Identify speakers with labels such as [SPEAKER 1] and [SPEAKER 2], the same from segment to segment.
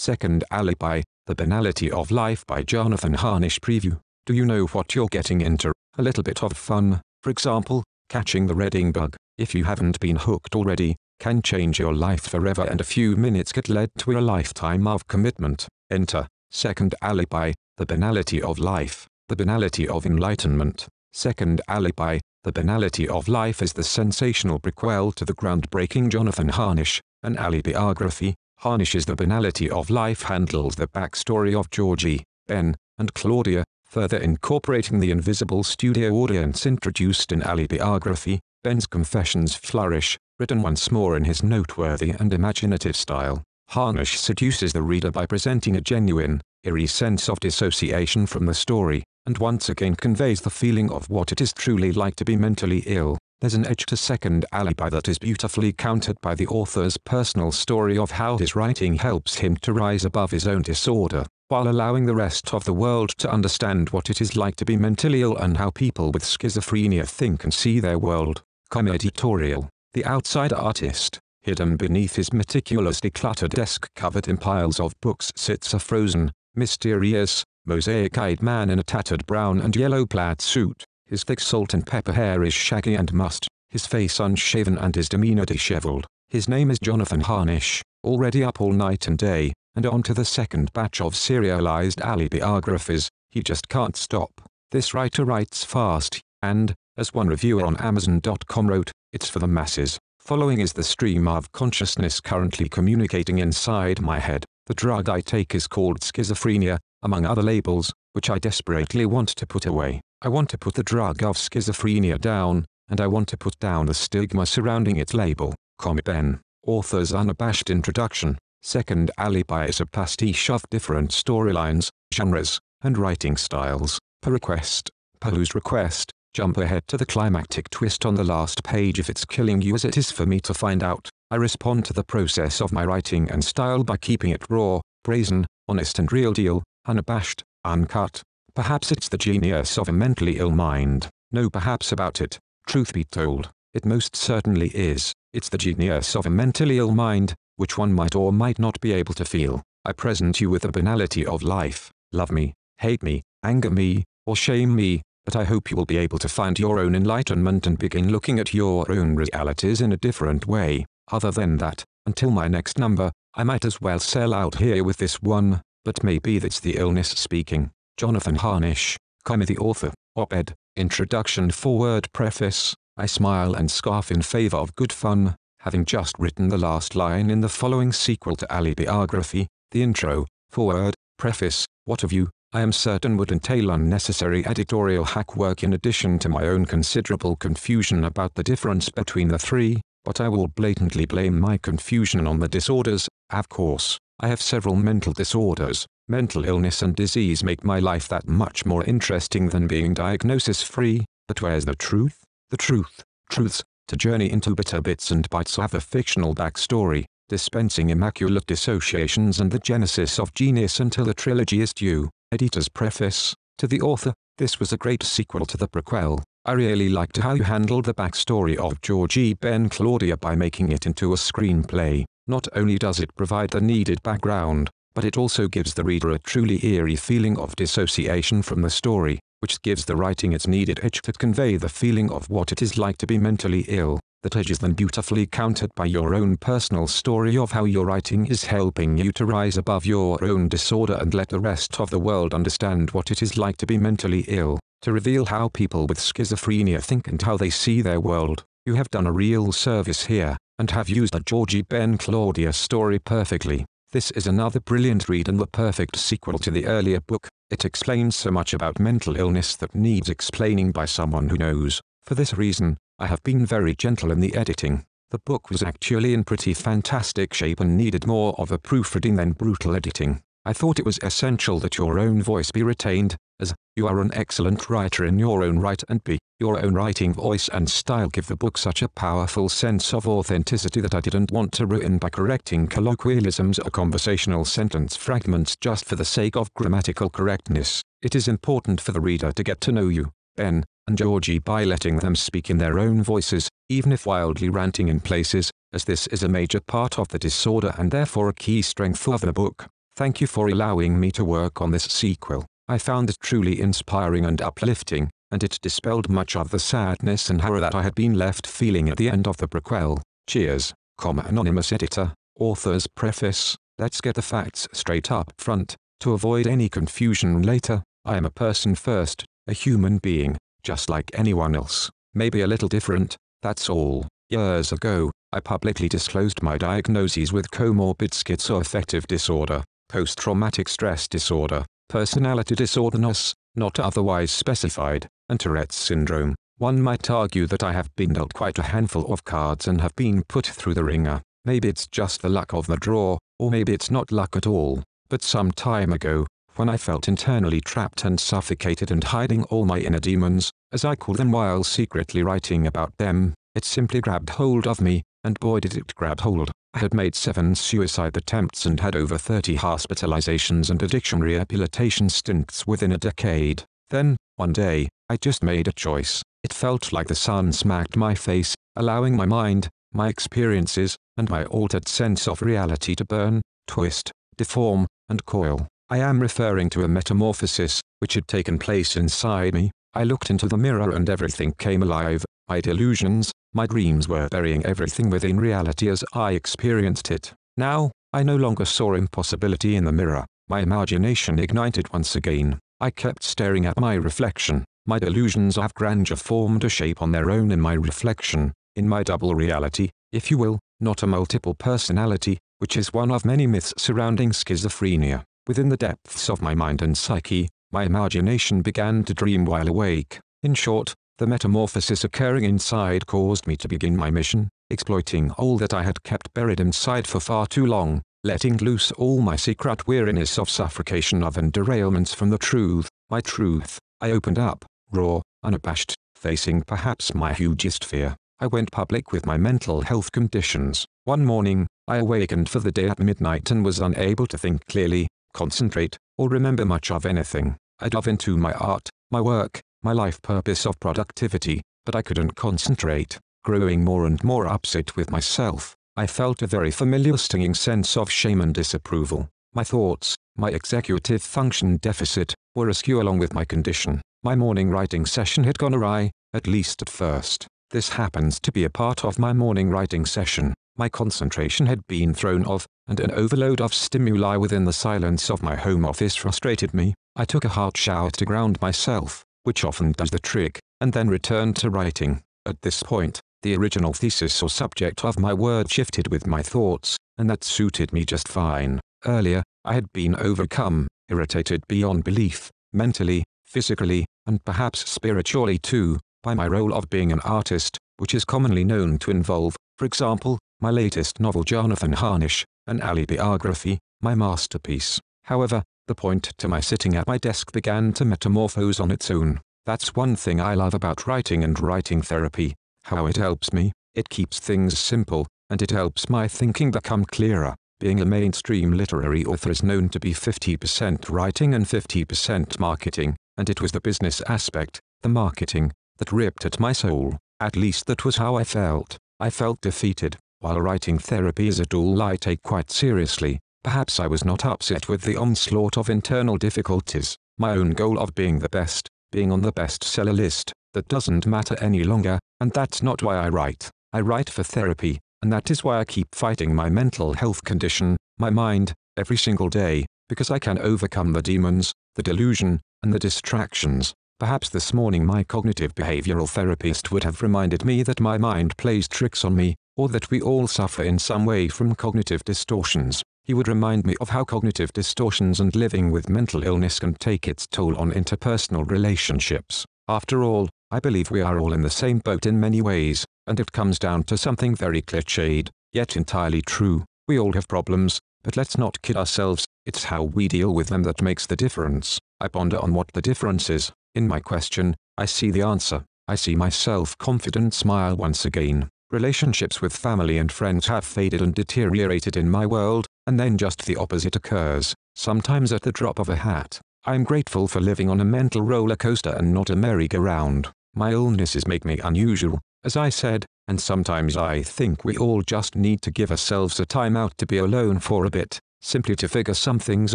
[SPEAKER 1] Second Alibi, The Banality of Life by Jonathan Harnisch Preview. Do you know what you're getting into? A little bit of fun, for example, catching the reading bug, if you haven't been hooked already, can change your life forever and a few minutes get led to a lifetime of commitment. Enter, Second Alibi, The Banality of Life, The Banality of Enlightenment. Second Alibi, The Banality of Life is the sensational prequel to the groundbreaking Jonathan Harnisch, an alibiography. Harnisch's The Banality of Life handles the backstory of Georgie, Ben, and Claudia, further incorporating the invisible studio audience introduced in alibiography. Ben's confessions flourish, written once more in his noteworthy and imaginative style. Harnish seduces the reader by presenting a genuine, eerie sense of dissociation from the story, and once again conveys the feeling of what it is truly like to be mentally ill. There's an edge to Second Alibi that is beautifully countered by the author's personal story of how his writing helps him to rise above his own disorder, while allowing the rest of the world to understand what it is like to be mentally ill and how people with schizophrenia think and see their world. Com editorial. The outside artist, hidden beneath his meticulously cluttered desk covered in piles of books sits a frozen, mysterious, mosaic-eyed man in a tattered brown and yellow plaid suit. His thick salt and pepper hair is shaggy and mussed, his face unshaven and his demeanor disheveled. His name is Jonathan Harnisch, already up all night and day, and on to the second batch of serialized alibiographies, he just can't stop. This writer writes fast, and, as one reviewer on Amazon.com wrote, it's for the masses. Following is the stream of consciousness currently communicating inside my head. The drug I take is called schizophrenia, among other labels, which I desperately want to put away. I want to put the drug of schizophrenia down, and I want to put down the stigma surrounding its label. Comic Ben, author's unabashed introduction. Second Alibi is a pastiche of different storylines, genres, and writing styles. Per request, per whose request, jump ahead to the climactic twist on the last page if it's killing you as it is for me to find out. I respond to the process of my writing and style by keeping it raw, brazen, honest and real deal, unabashed, uncut. Perhaps it's the genius of a mentally ill mind. No perhaps about it. Truth be told, it most certainly is. It's the genius of a mentally ill mind, which one might or might not be able to feel. I present you with the banality of life. Love me, hate me, anger me, or shame me, but I hope you will be able to find your own enlightenment and begin looking at your own realities in a different way. Other than that, until my next number, I might as well sell out here with this one, but maybe that's the illness speaking. Jonathan Harnisch, comma the author, op-ed, introduction forward preface, I smile and scoff in favor of good fun, having just written the last line in the following sequel to Alibiography, the intro, forward, preface, what of you, I am certain would entail unnecessary editorial hack work in addition to my own considerable confusion about the difference between the three, but I will blatantly blame my confusion on the disorders, of course, I have several mental disorders, mental illness and disease make my life that much more interesting than being diagnosis-free, but where's the truth? The truth, truths, to journey into bitter bits and bites of a fictional backstory, dispensing immaculate dissociations and the genesis of genius until a trilogy is due. Editor's preface, to the author, this was a great sequel to the prequel. I really liked how you handled the backstory of Georgie Ben Claudia by making it into a screenplay. Not only does it provide the needed background, but it also gives the reader a truly eerie feeling of dissociation from the story which gives the writing its needed edge to convey the feeling of what it is like to be mentally ill. That edge is then beautifully countered by your own personal story of how your writing is helping you to rise above your own disorder and let the rest of the world understand what it is like to be mentally ill, to reveal how people with schizophrenia think and how they see their world. You have done a real service here, and have used the Georgie Ben Claudia story perfectly. This is another brilliant read and the perfect sequel to the earlier book. It explains so much about mental illness that needs explaining by someone who knows. For this reason, I have been very gentle in the editing. The book was actually in pretty fantastic shape and needed more of a proofreading than brutal editing. I thought it was essential that your own voice be retained, as you are an excellent writer in your own right and b your own writing voice and style give the book such a powerful sense of authenticity that I didn't want to ruin by correcting colloquialisms or conversational sentence fragments just for the sake of grammatical correctness. It is important for the reader to get to know you, Ben, and Georgie by letting them speak in their own voices, even if wildly ranting in places, as this is a major part of the disorder and therefore a key strength of the book. Thank you for allowing me to work on this sequel. I found it truly inspiring and uplifting, and it dispelled much of the sadness and horror that I had been left feeling at the end of the prequel. Cheers, comma anonymous editor, author's preface, let's get the facts straight up front, to avoid any confusion later, I am a person first, a human being, just like anyone else, maybe a little different, that's all. Years ago, I publicly disclosed my diagnoses with comorbid schizoaffective disorder, post-traumatic stress disorder, personality disorderness, not otherwise specified, and Tourette's syndrome. One might argue that I have been dealt quite a handful of cards and have been put through the ringer. Maybe it's just the luck of the draw, or maybe it's not luck at all. But some time ago, when I felt internally trapped and suffocated and hiding all my inner demons, as I call them while secretly writing about them, it simply grabbed hold of me, and boy did it grab hold. I had made seven suicide attempts and had over 30 hospitalizations and addiction rehabilitation stints within a decade. Then, one day, I just made a choice. It felt like the sun smacked my face, allowing my mind, my experiences, and my altered sense of reality to burn, twist, deform, and coil. I am referring to a metamorphosis, which had taken place inside me. I looked into the mirror and everything came alive, my delusions, my dreams were burying everything within reality as I experienced it. Now, I no longer saw impossibility in the mirror. My imagination ignited once again. I kept staring at my reflection. My delusions of grandeur formed a shape on their own in my reflection, in my double reality, if you will, not a multiple personality, which is one of many myths surrounding schizophrenia. Within the depths of my mind and psyche, my imagination began to dream while awake. In short, the metamorphosis occurring inside caused me to begin my mission, exploiting all that I had kept buried inside for far too long, letting loose all my secret weariness of suffocation of and derailments from the truth, my truth. I opened up, raw, unabashed, facing perhaps my hugest fear. I went public with my mental health conditions. One morning, I awakened for the day at midnight and was unable to think clearly, concentrate, or remember much of anything. I dove into my art, my work, my life purpose of productivity, but I couldn't concentrate. Growing more and more upset with myself, I felt a very familiar stinging sense of shame and disapproval. My thoughts, my executive function deficit, were askew along with my condition. My morning writing session had gone awry, at least at first. This happens to be a part of my morning writing session. My concentration had been thrown off, and an overload of stimuli within the silence of my home office frustrated me. I took a hot shower to ground myself, which often does the trick, and then returned to writing. At this point, the original thesis or subject of my word shifted with my thoughts, and that suited me just fine. Earlier, I had been overcome, irritated beyond belief, mentally, physically, and perhaps spiritually too, by my role of being an artist, which is commonly known to involve, for example, my latest novel Jonathan Harnisch, an alibiography, my masterpiece. However, the point to my sitting at my desk began to metamorphose on its own. That's one thing I love about writing and writing therapy, how it helps me, it keeps things simple, and it helps my thinking become clearer. Being a mainstream literary author is known to be 50% writing and 50% marketing, and it was the business aspect, the marketing, that ripped at my soul. At least that was how I felt. I felt defeated, while writing therapy is a tool I take quite seriously. Perhaps I was not upset with the onslaught of internal difficulties, my own goal of being the best, being on the bestseller list, that doesn't matter any longer, and that's not why I write. I write for therapy, and that is why I keep fighting my mental health condition, my mind, every single day, because I can overcome the demons, the delusion, and the distractions. Perhaps this morning my cognitive behavioral therapist would have reminded me that my mind plays tricks on me, or that we all suffer in some way from cognitive distortions. He would remind me of how cognitive distortions and living with mental illness can take its toll on interpersonal relationships. After all, I believe we are all in the same boat in many ways, and it comes down to something very cliched, yet entirely true. We all have problems, but let's not kid ourselves, it's how we deal with them that makes the difference. I ponder on what the difference is. In my question, I see the answer. I see my self-confident smile once again. Relationships with family and friends have faded and deteriorated in my world, and then just the opposite occurs, sometimes at the drop of a hat. I'm grateful for living on a mental roller coaster and not a merry-go-round. My illnesses make me unusual, as I said, and sometimes I think we all just need to give ourselves a time out to be alone for a bit. simply to figure some things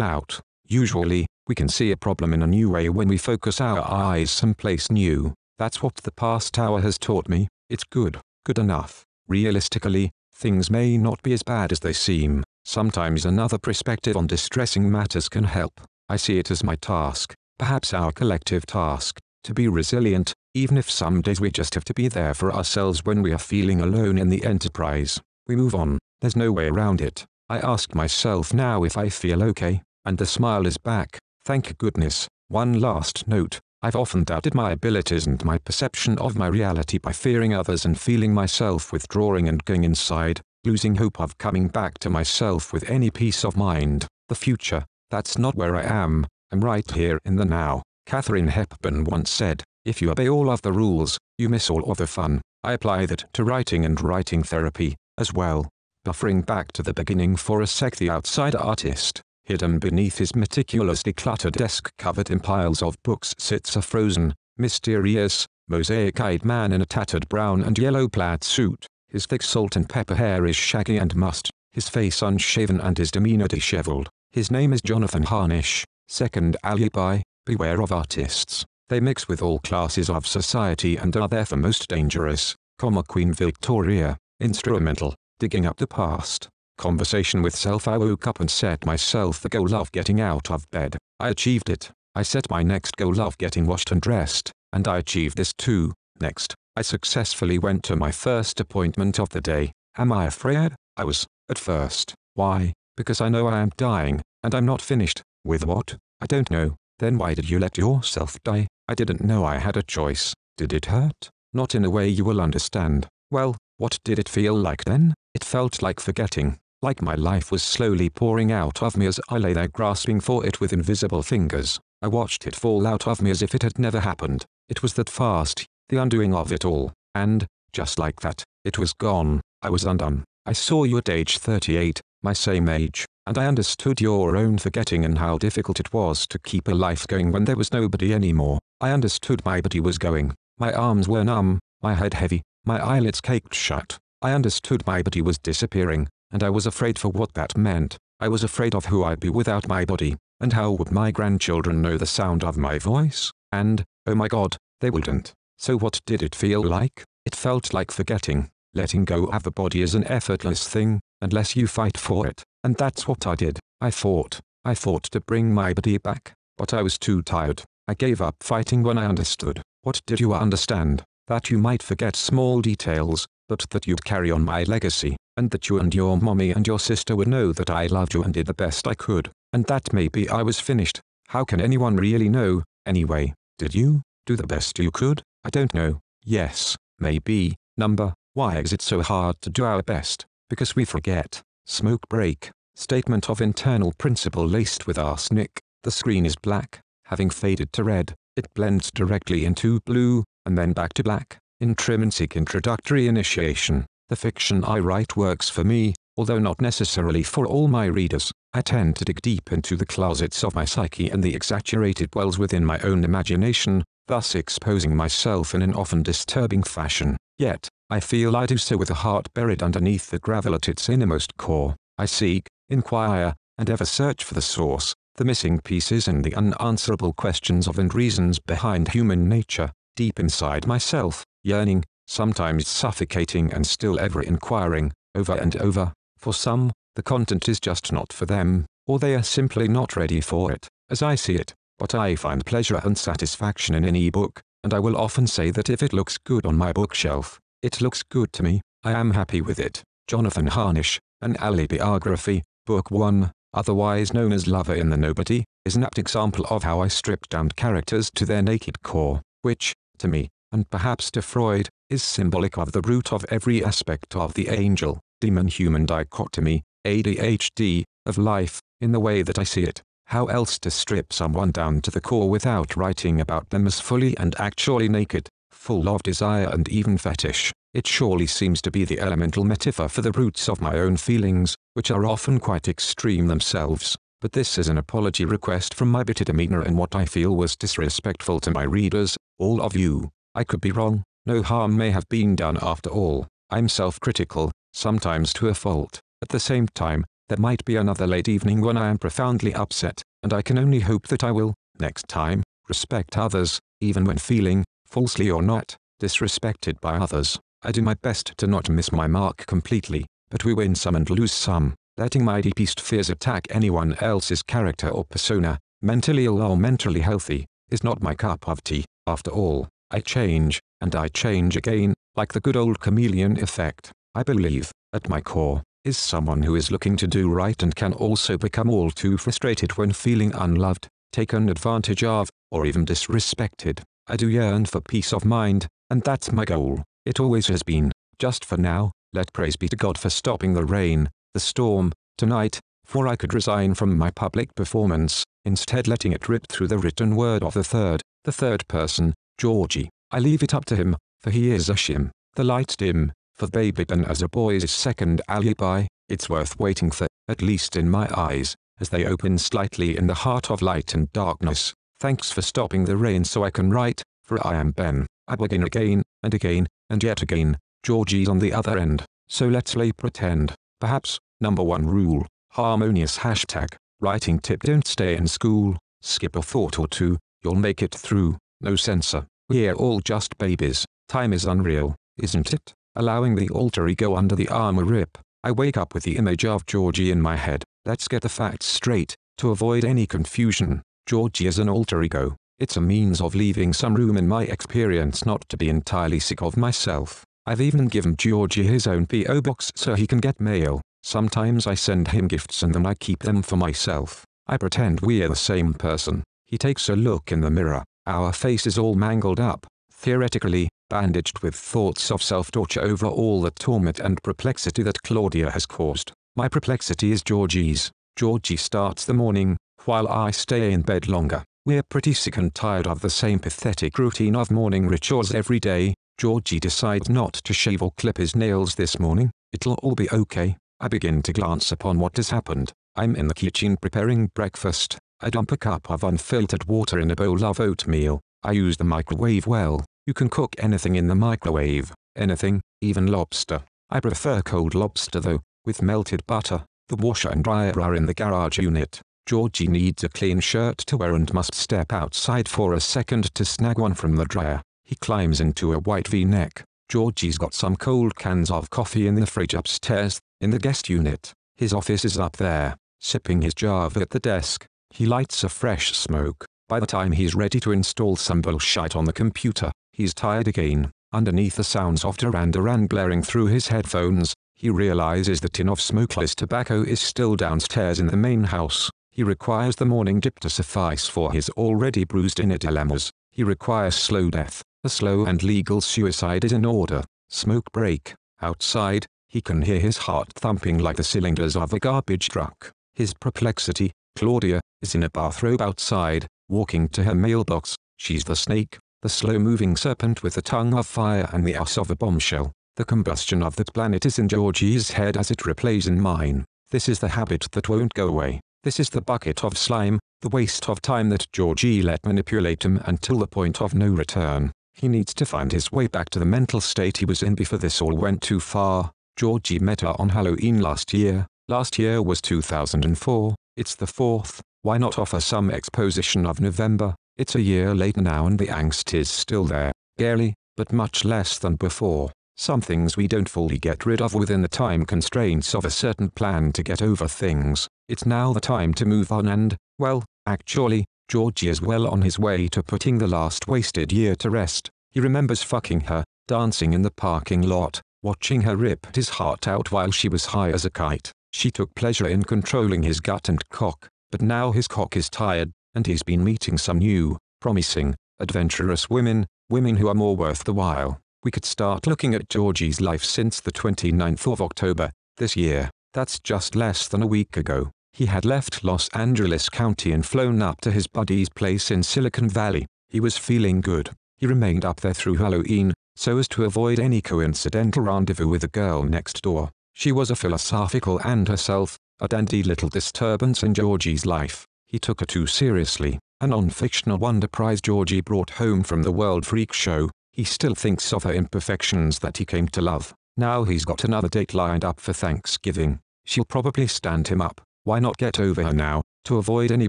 [SPEAKER 1] out. Usually, we can see a problem in a new way when we focus our eyes someplace new. That's what the past hour has taught me. It's good, good enough. Realistically, things may not be as bad as they seem. Sometimes another perspective on distressing matters can help. I see it as my task, perhaps our collective task, to be resilient, even if some days we just have to be there for ourselves when we are feeling alone in the enterprise. We move on, there's no way around it. I ask myself now if I feel okay, and the smile is back, thank goodness. One last note, I've often doubted my abilities and my perception of my reality by fearing others and feeling myself withdrawing and going inside, losing hope of coming back to myself with any peace of mind. The future, that's not where I am, I'm right here in the now. Katharine Hepburn once said, if you obey all of the rules, you miss all of the fun. I apply that to writing and writing therapy, as well. Buffering back to the beginning for a sec the outside artist, hidden beneath his meticulously cluttered desk covered in piles of books sits a frozen, mysterious, mosaic-eyed man in a tattered brown and yellow plaid suit. His thick salt and pepper hair is shaggy and mussed, his face unshaven and his demeanor disheveled. His name is Jonathan Harnisch, second alibi, beware of artists. They mix with all classes of society and are therefore most dangerous, comma Queen Victoria, instrumental, digging up the past. Conversation with self I woke up and set myself the goal of getting out of bed. I achieved it. I set my next goal of getting washed and dressed, and I achieved this too. Next, I successfully went to my first appointment of the day. Am I afraid? I was, at first. Why? Because I know I am dying, and I'm not finished. With what? I don't know. Then why did you let yourself die? I didn't know I had a choice. Did it hurt? Not in a way you will understand. Well, what did it feel like then? It felt like forgetting. Like my life was slowly pouring out of me as I lay there grasping for it with invisible fingers. I watched it fall out of me as if it had never happened. It was that fast, the undoing of it all, and, just like that, it was gone, I was undone. I saw you at age 38, my same age, and I understood your own forgetting and how difficult it was to keep a life going when there was nobody anymore. I understood my body was going, my arms were numb, my head heavy, my eyelids caked shut. I understood my body was disappearing, and I was afraid for what that meant. I was afraid of who I'd be without my body, and how would my grandchildren know the sound of my voice, and, oh my god, they wouldn't. So what did it feel like? It felt like forgetting. Letting go of the body is an effortless thing, unless you fight for it. And that's what I did. I fought. I fought to bring my body back. But I was too tired. I gave up fighting when I understood. What did you understand? That you might forget small details, but that you'd carry on my legacy, and that you and your mommy and your sister would know that I loved you and did the best I could, and that maybe I was finished. How can anyone really know, anyway? Did you? Do the best you could? I don't know. Yes, maybe. Number, why is it so hard to do our best? Because we forget. Smoke break. Statement of internal principle laced with arsenic. The screen is black. Having faded to red, it blends directly into blue, and then back to black. Intrinsic introductory initiation. The fiction I write works for me, although not necessarily for all my readers. I tend to dig deep into the closets of my psyche and the exaggerated wells within my own imagination, thus exposing myself in an often disturbing fashion. Yet, I feel I do so with a heart buried underneath the gravel at its innermost core. I seek, inquire, and ever search for the source, the missing pieces and the unanswerable questions of and reasons behind human nature, deep inside myself, yearning, sometimes suffocating and still ever inquiring, over and over. For some, the content is just not for them, or they are simply not ready for it, as I see it. But I find pleasure and satisfaction in any book, and I will often say that if it looks good on my bookshelf, it looks good to me, I am happy with it. Jonathan Harnisch, An Alibiography, Book 1, otherwise known as Lover in the Nobody, is an apt example of how I stripped down characters to their naked core, which, to me, and perhaps to Freud, is symbolic of the root of every aspect of the angel, demon human dichotomy, ADHD, of life, in the way that I see it. How else to strip someone down to the core without writing about them as fully and actually naked, full of desire and even fetish? It surely seems to be the elemental metaphor for the roots of my own feelings, which are often quite extreme themselves. But this is an apology request from my bitter demeanor and what I feel was disrespectful to my readers, all of you. I could be wrong, no harm may have been done after all. I'm self-critical, sometimes to a fault. At the same time, There might be another late evening when I am profoundly upset, and I can only hope that I will, next time, respect others, even when feeling, falsely or not, disrespected by others. I do my best to not miss my mark completely, but we win some and lose some. Letting my deepest fears attack anyone else's character or persona, mentally ill or mentally healthy, is not my cup of tea. After all, I change, and I change again, like the good old chameleon effect. I believe, at my core, is someone who is looking to do right and can also become all too frustrated when feeling unloved, taken advantage of, or even disrespected. I do yearn for peace of mind, and that's my goal. It always has been. Just for now, let praise be to God for stopping the rain, the storm, tonight, for I could resign from my public performance, instead letting it rip through the written word of the third, the third person, Georgie. I leave it up to him, for he is a shim. The lights dim, for baby Ben as a boy's second alibi, it's worth waiting for, at least in my eyes, as they open slightly in the heart of light and darkness. Thanks for stopping the rain so I can write, for I am Ben. I begin again, and again, and yet again. Georgie's on the other end, so let's play pretend. Perhaps, number one rule, harmonious hashtag, writing tip don't stay in school, skip a thought or two, you'll make it through, no censor. We're all just babies, time is unreal, isn't it? Allowing the alter ego under the armor rip, I wake up with the image of Georgie in my head. Let's get the facts straight, to avoid any confusion. Georgie is an alter ego. It's a means of leaving some room in my experience not to be entirely sick of myself. I've even given Georgie his own P.O. box so he can get mail. Sometimes I send him gifts and then I keep them for myself. I pretend we're the same person. He takes a look in the mirror. Our face is all mangled up, theoretically, bandaged with thoughts of self-torture over all the torment and perplexity that Claudia has caused. My perplexity is Georgie's. Georgie starts the morning, while I stay in bed longer. We're pretty sick and tired of the same pathetic routine of morning rituals every day. Georgie decides not to shave or clip his nails this morning. It'll all be okay. I begin to glance upon what has happened. I'm in the kitchen preparing breakfast. I dump a cup of unfiltered water in a bowl of oatmeal. I use the microwave well. You can cook anything in the microwave. Anything, even lobster. I prefer cold lobster though, with melted butter. The washer and dryer are in the garage unit. Georgie needs a clean shirt to wear and must step outside for a second to snag one from the dryer. He climbs into a white v-neck. Georgie's got some cold cans of coffee in the fridge upstairs, in the guest unit. His office is up there, sipping his Java at the desk. He lights a fresh smoke. By the time he's ready to install some bullshit on the computer, he's tired again. Underneath the sounds of Duran Duran blaring through his headphones, he realizes the tin of smokeless tobacco is still downstairs in the main house. He requires the morning dip to suffice for his already bruised inner dilemmas. He requires slow death. A slow and legal suicide is in order. Smoke break. Outside, he can hear his heart thumping like the cylinders of a garbage truck. His perplexity, Claudia, is in a bathrobe outside, walking to her mailbox. She's the snake, the slow-moving serpent with the tongue of fire and the ass of a bombshell. The combustion of that planet is in Georgie's head as it replays in mine. This is the habit that won't go away. This is the bucket of slime, the waste of time that Georgie let manipulate him until the point of no return. He needs to find his way back to the mental state he was in before this all went too far. Georgie met her on Halloween last year. Last year was 2004. It's the fourth. Why not offer some exposition of November? It's a year later now and the angst is still there. Barely, but much less than before. Some things we don't fully get rid of within the time constraints of a certain plan to get over things. It's now the time to move on and, well, actually, Georgie is well on his way to putting the last wasted year to rest. He remembers fucking her, dancing in the parking lot, watching her rip his heart out while she was high as a kite. She took pleasure in controlling his gut and cock, but now his cock is tired, and he's been meeting some new, promising, adventurous women, women who are more worth the while we could start looking at Georgie's life since the 29th of October, this year. That's just less than a week ago. He had left Los Angeles County and flown up to his buddy's place in Silicon Valley. He was feeling good. He remained up there through Halloween, so as to avoid any coincidental rendezvous with a girl next door. She was a philosophical and herself, a dandy little disturbance in Georgie's life. He took her too seriously. A non-fictional Wonder Prize Georgie brought home from the World Freak Show, he still thinks of her imperfections that he came to love. Now he's got another date lined up for Thanksgiving. She'll probably stand him up. Why not get over her now, to avoid any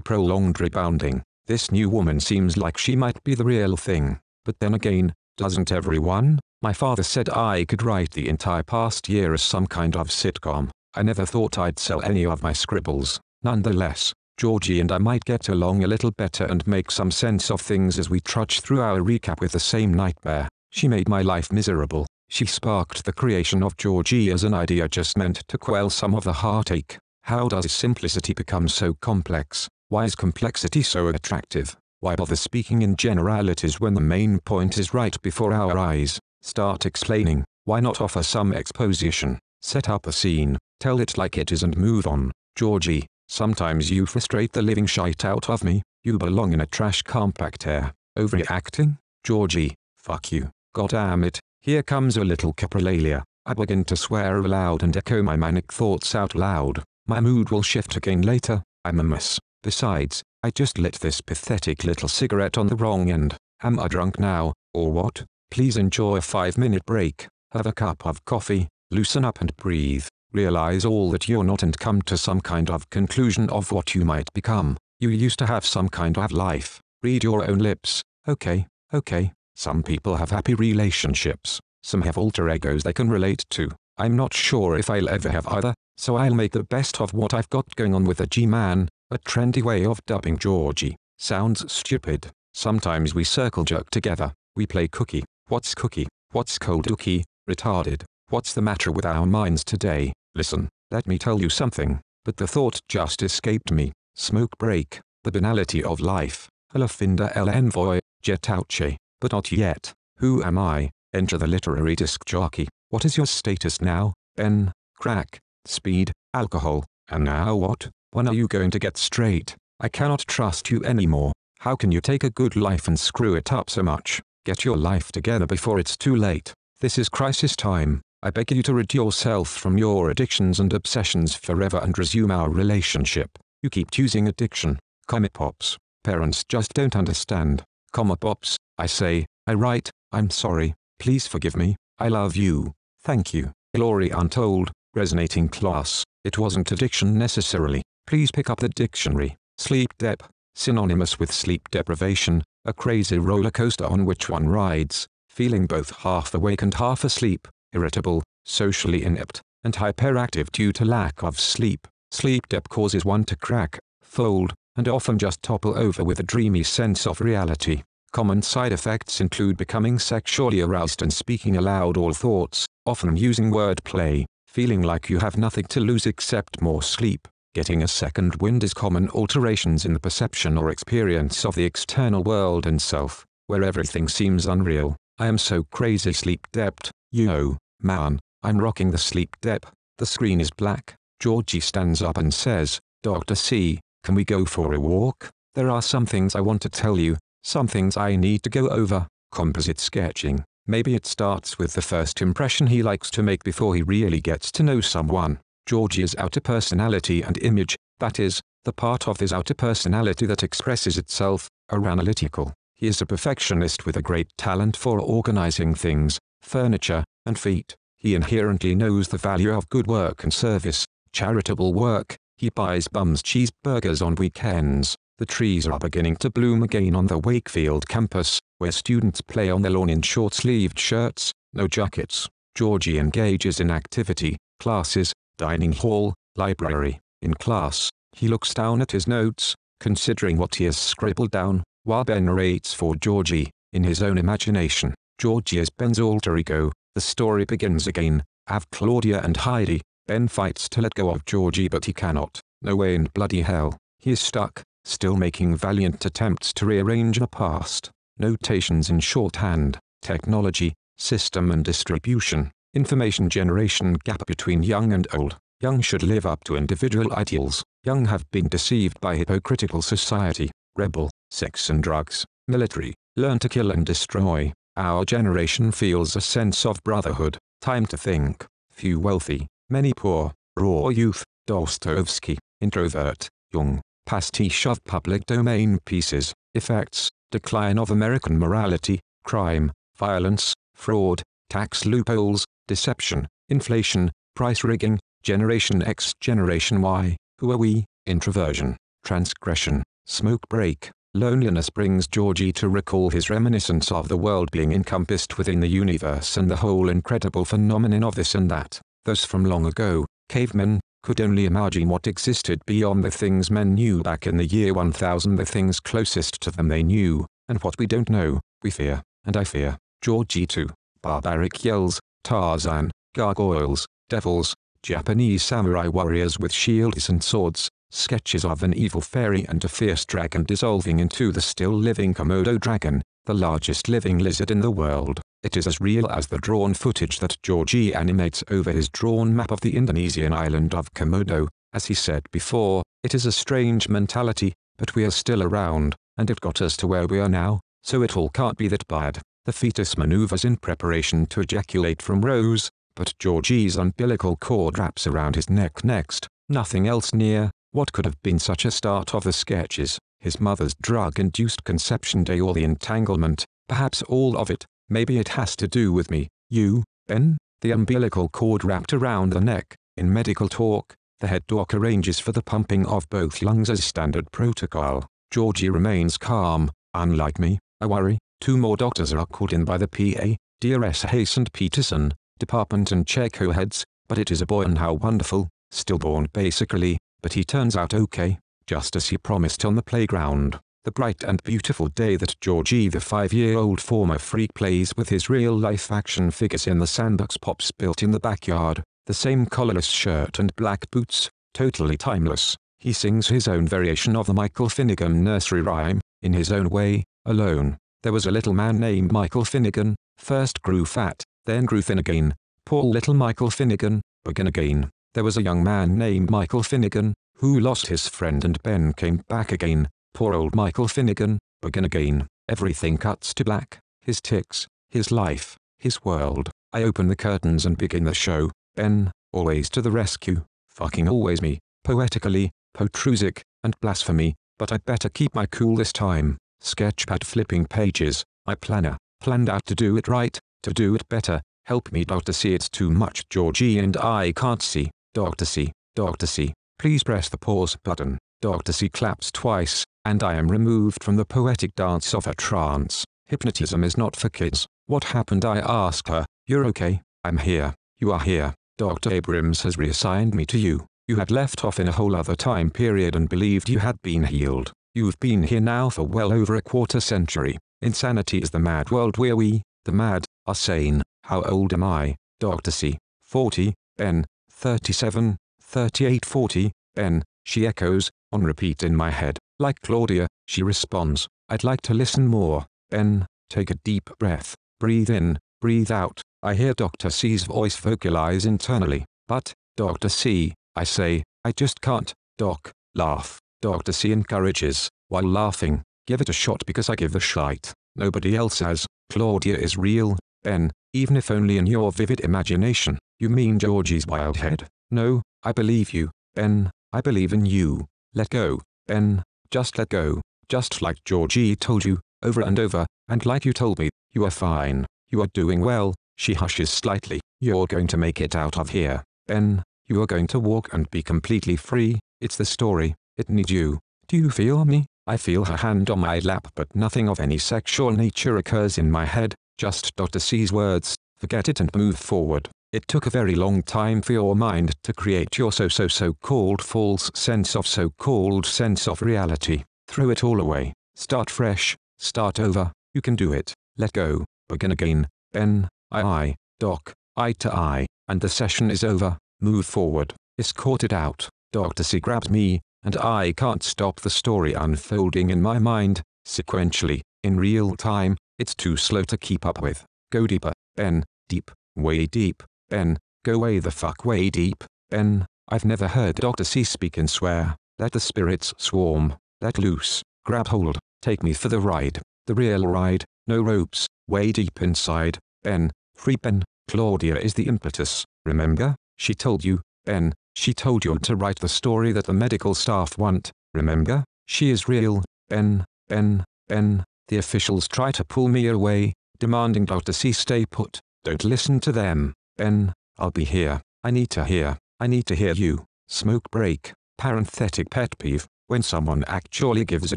[SPEAKER 1] prolonged rebounding? This new woman seems like she might be the real thing. But then again, doesn't everyone? My father said I could write the entire past year as some kind of sitcom. I never thought I'd sell any of my scribbles. Nonetheless, Georgie and I might get along a little better and make some sense of things as we trudge through our recap with the same nightmare. She made my life miserable. She sparked the creation of Georgie as an idea just meant to quell some of the heartache. How does simplicity become so complex? Why is complexity so attractive? Why bother speaking in generalities when the main point is right before our eyes? Start explaining. Why not offer some exposition? Set up a scene, tell it like it is and move on. Georgie, Sometimes you frustrate the living shite out of me, you belong in a trash compactor. Overreacting? Georgie, fuck you. God damn it, here comes a little coprolalia. I begin to swear aloud and echo my manic thoughts out loud. My mood will shift again later, I'm a mess. Besides, I just lit this pathetic little cigarette on the wrong end. Am I drunk now, or what? Please enjoy a 5 minute break, have a cup of coffee, loosen up and breathe realize all that you're not and come to some kind of conclusion of what you might become. You used to have some kind of life. Read your own lips. Okay, okay. Some people have happy relationships. Some have alter egos they can relate to. I'm not sure if I'll ever have either, so I'll make the best of what I've got going on with a G-man, a trendy way of dubbing Georgie. Sounds stupid. Sometimes we circle jerk together. We play cookie. What's cookie? What's cold cookie? Retarded. What's the matter with our minds today? Listen, let me tell you something, but the thought just escaped me. Smoke break, the banality of life. Alafinda el envoy, jet ouche, but not yet. Who am I? Enter the literary disc jockey. What is your status now? Ben, crack, speed, alcohol, and now what? When are you going to get straight? I cannot trust you anymore. How can you take a good life and screw it up so much? Get your life together before it's too late. This is crisis time. I beg you to rid yourself from your addictions and obsessions forever and resume our relationship. You keep choosing addiction. Comic pops. Parents just don't understand. Comma pops, I say, I write, I'm sorry, please forgive me, I love you, thank you. Glory untold, resonating class. It wasn't addiction necessarily. Please pick up the dictionary. Sleep dep, synonymous with sleep deprivation, a crazy roller coaster on which one rides, feeling both half awake and half asleep irritable, socially inept, and hyperactive due to lack of sleep. Sleep debt causes one to crack, fold, and often just topple over with a dreamy sense of reality. Common side effects include becoming sexually aroused and speaking aloud all thoughts, often using wordplay, feeling like you have nothing to lose except more sleep. Getting a second wind is common alterations in the perception or experience of the external world and self, where everything seems unreal. I am so crazy sleep debt, Yo, man, I'm rocking the sleep dep. The screen is black. Georgie stands up and says, Dr. C, can we go for a walk? There are some things I want to tell you, some things I need to go over. Composite sketching. Maybe it starts with the first impression he likes to make before he really gets to know someone. Georgie's outer personality and image, that is, the part of his outer personality that expresses itself, are analytical. He is a perfectionist with a great talent for organizing things, furniture, and feet. He inherently knows the value of good work and service, charitable work. He buys bums cheeseburgers on weekends. The trees are beginning to bloom again on the Wakefield campus, where students play on the lawn in short-sleeved shirts, no jackets. Georgie engages in activity, classes, dining hall, library. In class, he looks down at his notes, considering what he has scribbled down, while Ben narrates for Georgie, in his own imagination. Georgie is Ben's alter ego. The story begins again. Have Claudia and Heidi. Ben fights to let go of Georgie but he cannot. No way in bloody hell. He is stuck, still making valiant attempts to rearrange the past. Notations in shorthand, technology, system and distribution, information generation gap between young and old. Young should live up to individual ideals. Young have been deceived by hypocritical society, rebel, sex and drugs, military, learn to kill and destroy. Our generation feels a sense of brotherhood, time to think, few wealthy, many poor, raw youth, Dostoevsky, introvert, young, pastiche of public domain pieces, effects, decline of American morality, crime, violence, fraud, tax loopholes, deception, inflation, price rigging, Generation X, Generation Y, who are we? Introversion, transgression, smoke break, loneliness brings Georgie to recall his reminiscence of the world being encompassed within the universe and the whole incredible phenomenon of this and that. Those from long ago, cavemen, could only imagine what existed beyond the things men knew back in the year 1000 the things closest to them they knew, and what we don't know, we fear, and I fear, Georgie too. Barbaric yells, Tarzan, gargoyles, devils, Japanese samurai warriors with shields and swords, sketches of an evil fairy and a fierce dragon dissolving into the still living Komodo dragon, the largest living lizard in the world. It is as real as the drawn footage that Georgie animates over his drawn map of the Indonesian island of Komodo. As he said before, it is a strange mentality, but we are still around, and it got us to where we are now, so it all can't be that bad. The fetus maneuvers in preparation to ejaculate from Rose, but Georgie's umbilical cord wraps around his neck next, nothing else near. What could have been such a start of the sketches, his mother's drug-induced conception day or the entanglement, perhaps all of it, maybe it has to do with me, you, Ben? The umbilical cord wrapped around the neck, in medical talk, the head doc arranges for the pumping of both lungs as standard protocol. Georgie remains calm, unlike me, I worry, two more doctors are called in by the PA, DRS Hayes and Peterson, department and check who heads, but it is a boy and how wonderful, stillborn basically, but he turns out okay, just as he promised on the playground. The bright and beautiful day that Georgie the five-year-old former freak plays with his real-life action figures in the sandbox pops built in the backyard, the same collarless shirt and black boots, totally timeless. He sings his own variation of the Michael Finnegan nursery rhyme, in his own way, alone. There was a little man named Michael Finnegan, first grew fat, then grew thin again. Poor little Michael Finnegan, begin again. There was a young man named Michael Finnegan, who lost his friend and Ben came back again. Poor old Michael Finnegan, begin again. Everything cuts to black. His ticks, his life, his world. I open the curtains and begin the show. Ben, always to the rescue. Fucking always me. Poetically, potrusic, and blasphemy. But I'd better keep my cool this time. Sketchpad flipping pages. I planner. Planned out to do it right, to do it better, help me Dr. C it's too much Georgie and I can't see. Dr. C, Dr. C, please press the pause button. Dr. C claps twice, and I am removed from the poetic dance of a trance. Hypnotism is not for kids. What happened I ask her. You're okay, I'm here. You are here. Dr. Abrams has reassigned me to you. You had left off in a whole other time period and believed you had been healed. You've been here now for well over a quarter century. Insanity is the mad world where we, the mad, are sane. How old am I? Dr. C. 40, Ben. 37, 38 40, Ben. She echoes, on repeat in my head. Like Claudia, she responds, I'd like to listen more. Ben, take a deep breath. Breathe in, breathe out. I hear Dr. C's voice vocalize internally. But, Dr. C, I say, I just can't. Doc, laugh. Dr. C encourages, while laughing, give it a shot because I give a shite. Nobody else has. Claudia is real, Ben, even if only in your vivid imagination. You mean Georgie's wild head? No, I believe you, Ben, I believe in you. Let go, Ben, just let go, just like Georgie told you, over and over, and like you told me, you are fine, you are doing well, she hushes slightly, you're going to make it out of here, Ben, you are going to walk and be completely free, it's the story, it needs you. Do you feel me? I feel her hand on my lap but nothing of any sexual nature occurs in my head, just Dr. C's words, forget it and move forward. It took a very long time for your mind to create your so-so-so-called false sense of so-called sense of reality. Throw it all away. Start fresh. Start over. You can do it. Let go. Begin again. Ben, I, I, Doc, eye to eye, and the session is over. Move forward. Escort it out. Dr. C grabs me, and I can't stop the story unfolding in my mind, sequentially, in real time, it's too slow to keep up with. Go deeper, Ben, deep, way deep, Ben, go way the fuck way deep, Ben. I've never heard Dr. C speak and swear. Let the spirits swarm, let loose, grab hold, take me for the ride, the real ride, no ropes, way deep inside, Ben, free Ben. Claudia is the impetus, remember? She told you, Ben, she told you to write the story that the medical staff want, remember? She is real, Ben, Ben, Ben. The officials try to pull me away, demanding Dr. C stay put. Don't listen to them, Ben. I'll be here. I need to hear. I need to hear you. Smoke break. Parenthetic pet peeve. When someone actually gives a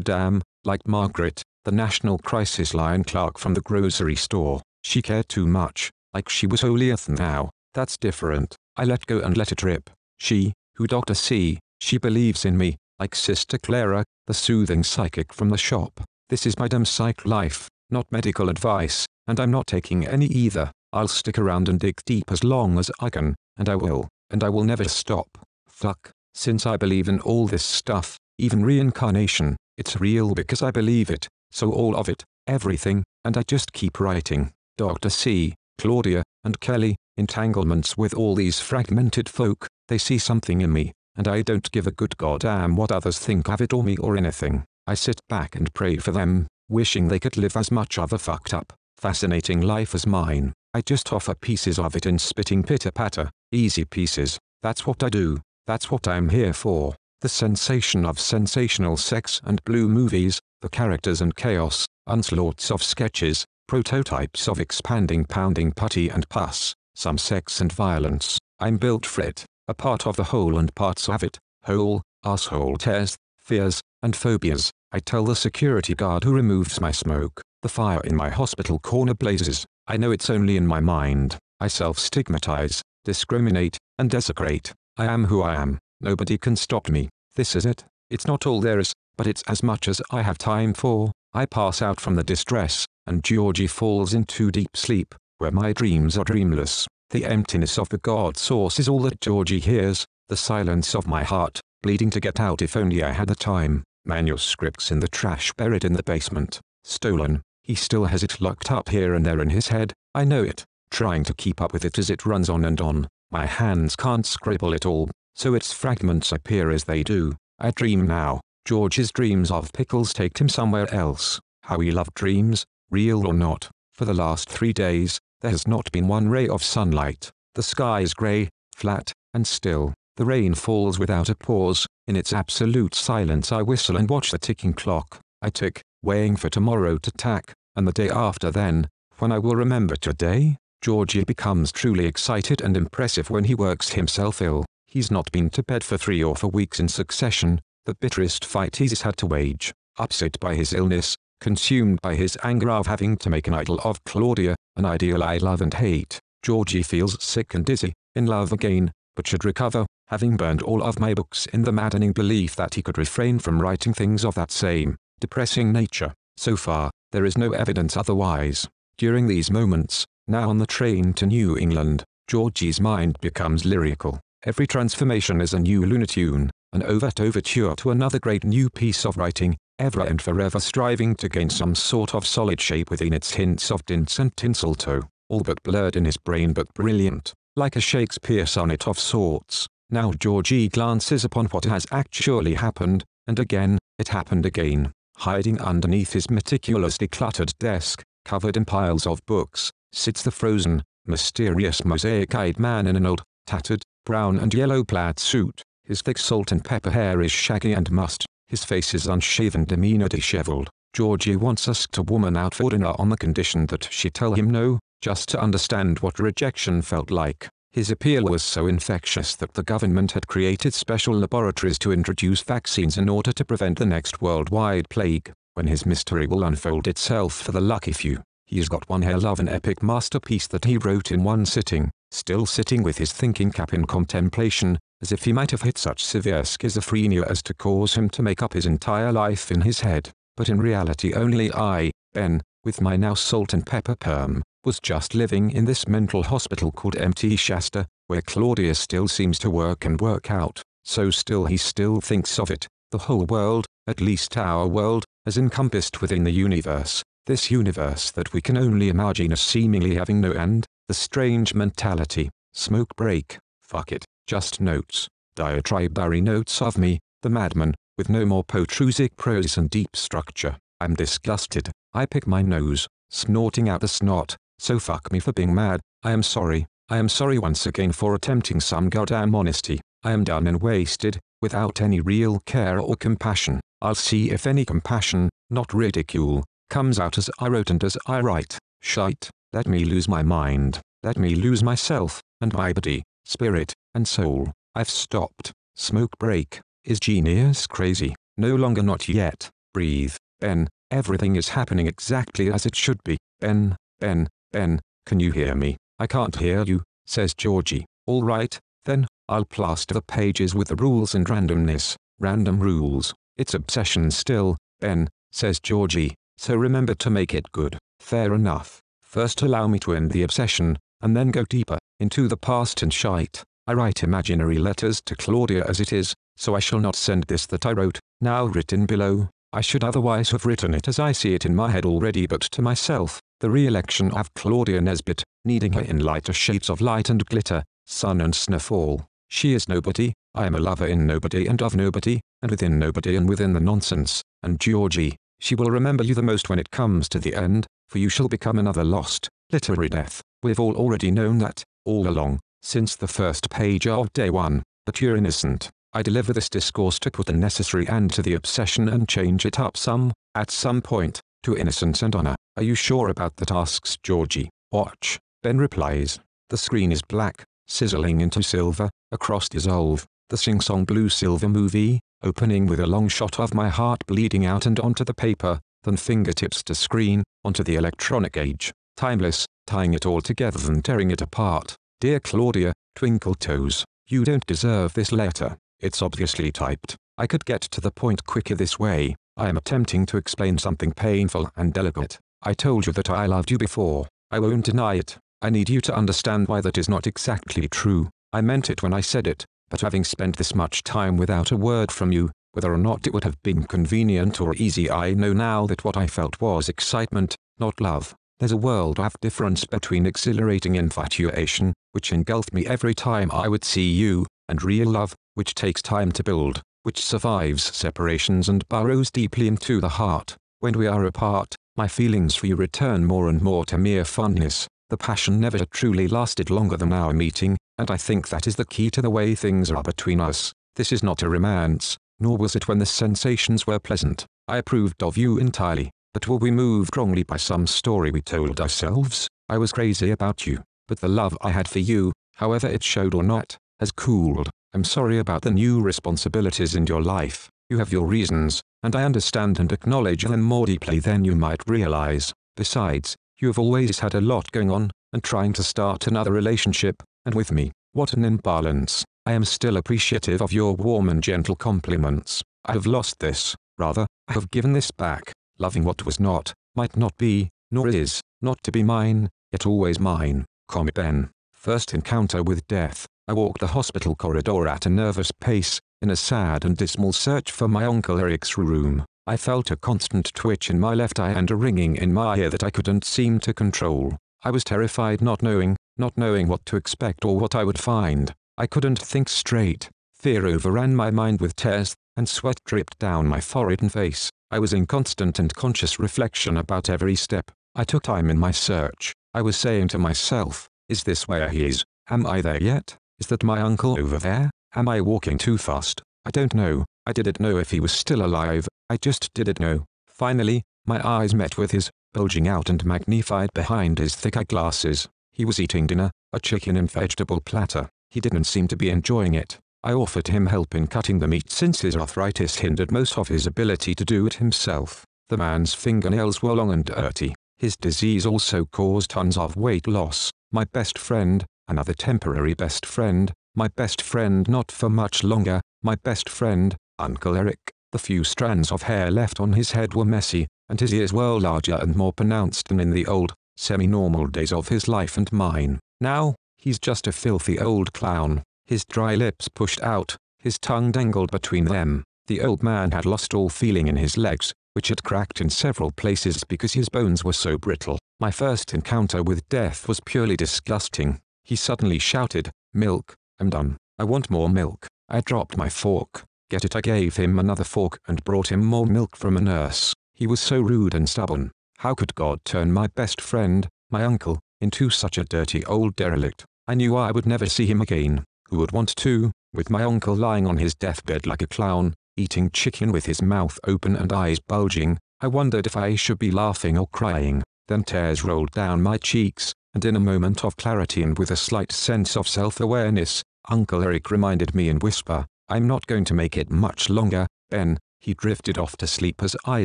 [SPEAKER 1] damn, like Margaret, the National Crisis Line clerk from the grocery store. She cared too much, like she was holier than thou. That's different. I let go and let it rip. She, who Dr. C, she believes in me, like Sister Clara, the soothing psychic from the shop. This is my dumb psych life, not medical advice, and I'm not taking any either. I'll stick around and dig deep as long as I can, and I will, and I will never stop. Fuck. Since I believe in all this stuff, even reincarnation, it's real because I believe it, so all of it, everything, and I just keep writing. Dr. C, Claudia, and Kelly, entanglements with all these fragmented folk, they see something in me, and I don't give a good goddamn what others think of it or me or anything. I sit back and pray for them, wishing they could live as much of a fucked up, fascinating life as mine. I just offer pieces of it in spitting pitter-patter, easy pieces. That's what I do. That's what I'm here for. The sensation of sensational sex and blue movies, the characters and chaos, onslaughts of sketches, prototypes of expanding pounding putty and pus, some sex and violence. I'm built for it, a part of the whole and parts of it, whole, asshole tears, fears, and phobias. I tell the security guard who removes my smoke, the fire in my hospital corner blazes. I know it's only in my mind. I self-stigmatize, discriminate, and desecrate. I am who I am. Nobody can stop me. This is it. It's not all there is, but it's as much as I have time for. I pass out from the distress, and Georgie falls into deep sleep, where my dreams are dreamless. The emptiness of the God source is all that Georgie hears, the silence of my heart, bleeding to get out if only I had the time. Manuscripts in the trash buried in the basement. Stolen. He still has it locked up here and there in his head, I know it. Trying to keep up with it as it runs on and on. My hands can't scribble it all, so its fragments appear as they do. I dream now. George's dreams of pickles take him somewhere else. How he loved dreams, real or not. For the last three days, there has not been one ray of sunlight. The sky is grey, flat, and still. The rain falls without a pause. In its absolute silence I whistle and watch the ticking clock. I tick, weighing for tomorrow to tack, and the day after then, when I will remember today. Georgie becomes truly excited and impressive when he works himself ill. He's not been to bed for three or four weeks in succession, the bitterest fight he's had to wage, upset by his illness, consumed by his anger of having to make an idol of Claudia, an ideal I love and hate. Georgie feels sick and dizzy, in love again, but should recover, having burned all of my books in the maddening belief that he could refrain from writing things of that same, depressing nature. So far, there is no evidence otherwise. During these moments, now on the train to New England, Georgie's mind becomes lyrical. Every transformation is a new lunatune, an overt overture to another great new piece of writing, ever and forever striving to gain some sort of solid shape within its hints of dints and tinseltoe, all but blurred in his brain but brilliant, like a Shakespeare sonnet of sorts. Now Georgie glances upon what has actually happened, and again, it happened again. Hiding underneath his meticulously cluttered desk, covered in piles of books, sits the frozen, mysterious mosaic-eyed man in an old, tattered, brown and yellow plaid suit. His thick salt and pepper hair is shaggy and mussed, his face is unshaven demeanor disheveled. Georgie wants us to woman out for dinner on the condition that she tell him no, just to understand what rejection felt like. His appeal was so infectious that the government had created special laboratories to introduce vaccines in order to prevent the next worldwide plague. When his mystery will unfold itself for the lucky few, he's got one hell of an epic masterpiece that he wrote in one sitting, still sitting with his thinking cap in contemplation, as if he might have hit such severe schizophrenia as to cause him to make up his entire life in his head. But in reality only I, Ben, with my now salt and pepper perm, was just living in this mental hospital called MT Shasta, where Claudia still seems to work and work out, so still he still thinks of it, the whole world, at least our world, as encompassed within the universe, this universe that we can only imagine as seemingly having no end, the strange mentality, smoke break, fuck it, just notes, diatribary notes of me, the madman, with no more protrusive prose and deep structure. I'm disgusted, I pick my nose, snorting out the snot, so fuck me for being mad, I am sorry, I am sorry once again for attempting some goddamn honesty, I am done and wasted, without any real care or compassion, I'll see if any compassion, not ridicule, comes out as I wrote and as I write, shite, let me lose my mind, let me lose myself, and my body, spirit, and soul, I've stopped. Smoke break. Is genius crazy? No longer not yet. Breathe. Ben, everything is happening exactly as it should be. Ben, Ben, Ben, can you hear me? I can't hear you, says Georgie. All right, then, I'll plaster the pages with the rules and randomness. Random rules. It's obsession still, Ben, says Georgie, so remember to make it good. Fair enough. First allow me to end the obsession, and then go deeper, into the past and shite. I write imaginary letters to Claudia as it is, so I shall not send this that I wrote, now written below. I should otherwise have written it as I see it in my head already but to myself, the re-election of Claudia Nesbit, needing her in lighter shades of light and glitter, sun and snowfall. She is nobody, I am a lover in nobody and of nobody, and within nobody and within the nonsense, and Georgie, she will remember you the most when it comes to the end, for you shall become another lost, literary death. We've all already known that, all along, since the first page of day one, but you're innocent. I deliver this discourse to put the necessary end to the obsession and change it up some, at some point, to innocence and honor. Are you sure about that asks Georgie. Watch. Ben replies. The screen is black, sizzling into silver, across dissolve. The sing-song blue silver movie, opening with a long shot of my heart bleeding out and onto the paper, then fingertips to screen, onto the electronic age. Timeless, tying it all together then tearing it apart. Dear Claudia, twinkle toes, you don't deserve this letter. It's obviously typed. I could get to the point quicker this way. I am attempting to explain something painful and delicate. I told you that I loved you before. I won't deny it. I need you to understand why that is not exactly true. I meant it when I said it, but having spent this much time without a word from you, whether or not it would have been convenient or easy I know now that what I felt was excitement, not love. There's a world of difference between exhilarating infatuation, which engulfed me every time I would see you, and real love, which takes time to build, which survives separations and burrows deeply into the heart. When we are apart, my feelings for you return more and more to mere fondness. The passion never truly lasted longer than our meeting, and I think that is the key to the way things are between us. This is not a romance, nor was it when the sensations were pleasant. I approved of you entirely, but were we moved wrongly by some story we told ourselves? I was crazy about you, but the love I had for you, however it showed or not, has cooled. I'm sorry about the new responsibilities in your life. You have your reasons, and I understand and acknowledge them more deeply than you might realize. Besides, you have always had a lot going on, and trying to start another relationship, and with me, what an imbalance. I am still appreciative of your warm and gentle compliments. I have lost this, rather, I have given this back. Loving what was not, might not be, nor is, not to be mine, yet always mine. Comic Ben. First encounter with death. I walked the hospital corridor at a nervous pace, in a sad and dismal search for my Uncle Eric's room. I felt a constant twitch in my left eye and a ringing in my ear that I couldn't seem to control. I was terrified not knowing, not knowing what to expect or what I would find. I couldn't think straight. Fear overran my mind with tears, and sweat dripped down my forehead and face. I was in constant and conscious reflection about every step. I took time in my search. I was saying to myself, is this where he is? Am I there yet? Is that my uncle over there? Am I walking too fast? I don't know. I didn't know if he was still alive, I just didn't know. Finally, my eyes met with his, bulging out and magnified behind his thick eyeglasses. He was eating dinner, a chicken and vegetable platter. He didn't seem to be enjoying it. I offered him help in cutting the meat since his arthritis hindered most of his ability to do it himself. The man's fingernails were long and dirty. His disease also caused tons of weight loss. My best friend, another temporary best friend, my best friend not for much longer, my best friend, Uncle Eric. The few strands of hair left on his head were messy, and his ears were larger and more pronounced than in the old, semi-normal days of his life and mine. Now, he's just a filthy old clown, his dry lips pushed out, his tongue dangled between them. The old man had lost all feeling in his legs, which had cracked in several places because his bones were so brittle. My first encounter with death was purely disgusting. He suddenly shouted, Milk, I'm done. I want more milk. I dropped my fork. Get it I gave him another fork and brought him more milk from a nurse. He was so rude and stubborn. How could God turn my best friend, my uncle, into such a dirty old derelict? I knew I would never see him again. Who would want to, with my uncle lying on his deathbed like a clown, eating chicken with his mouth open and eyes bulging, I wondered if I should be laughing or crying. Then tears rolled down my cheeks, and in a moment of clarity and with a slight sense of self-awareness, Uncle Eric reminded me in whisper, I'm not going to make it much longer, Ben. He drifted off to sleep as I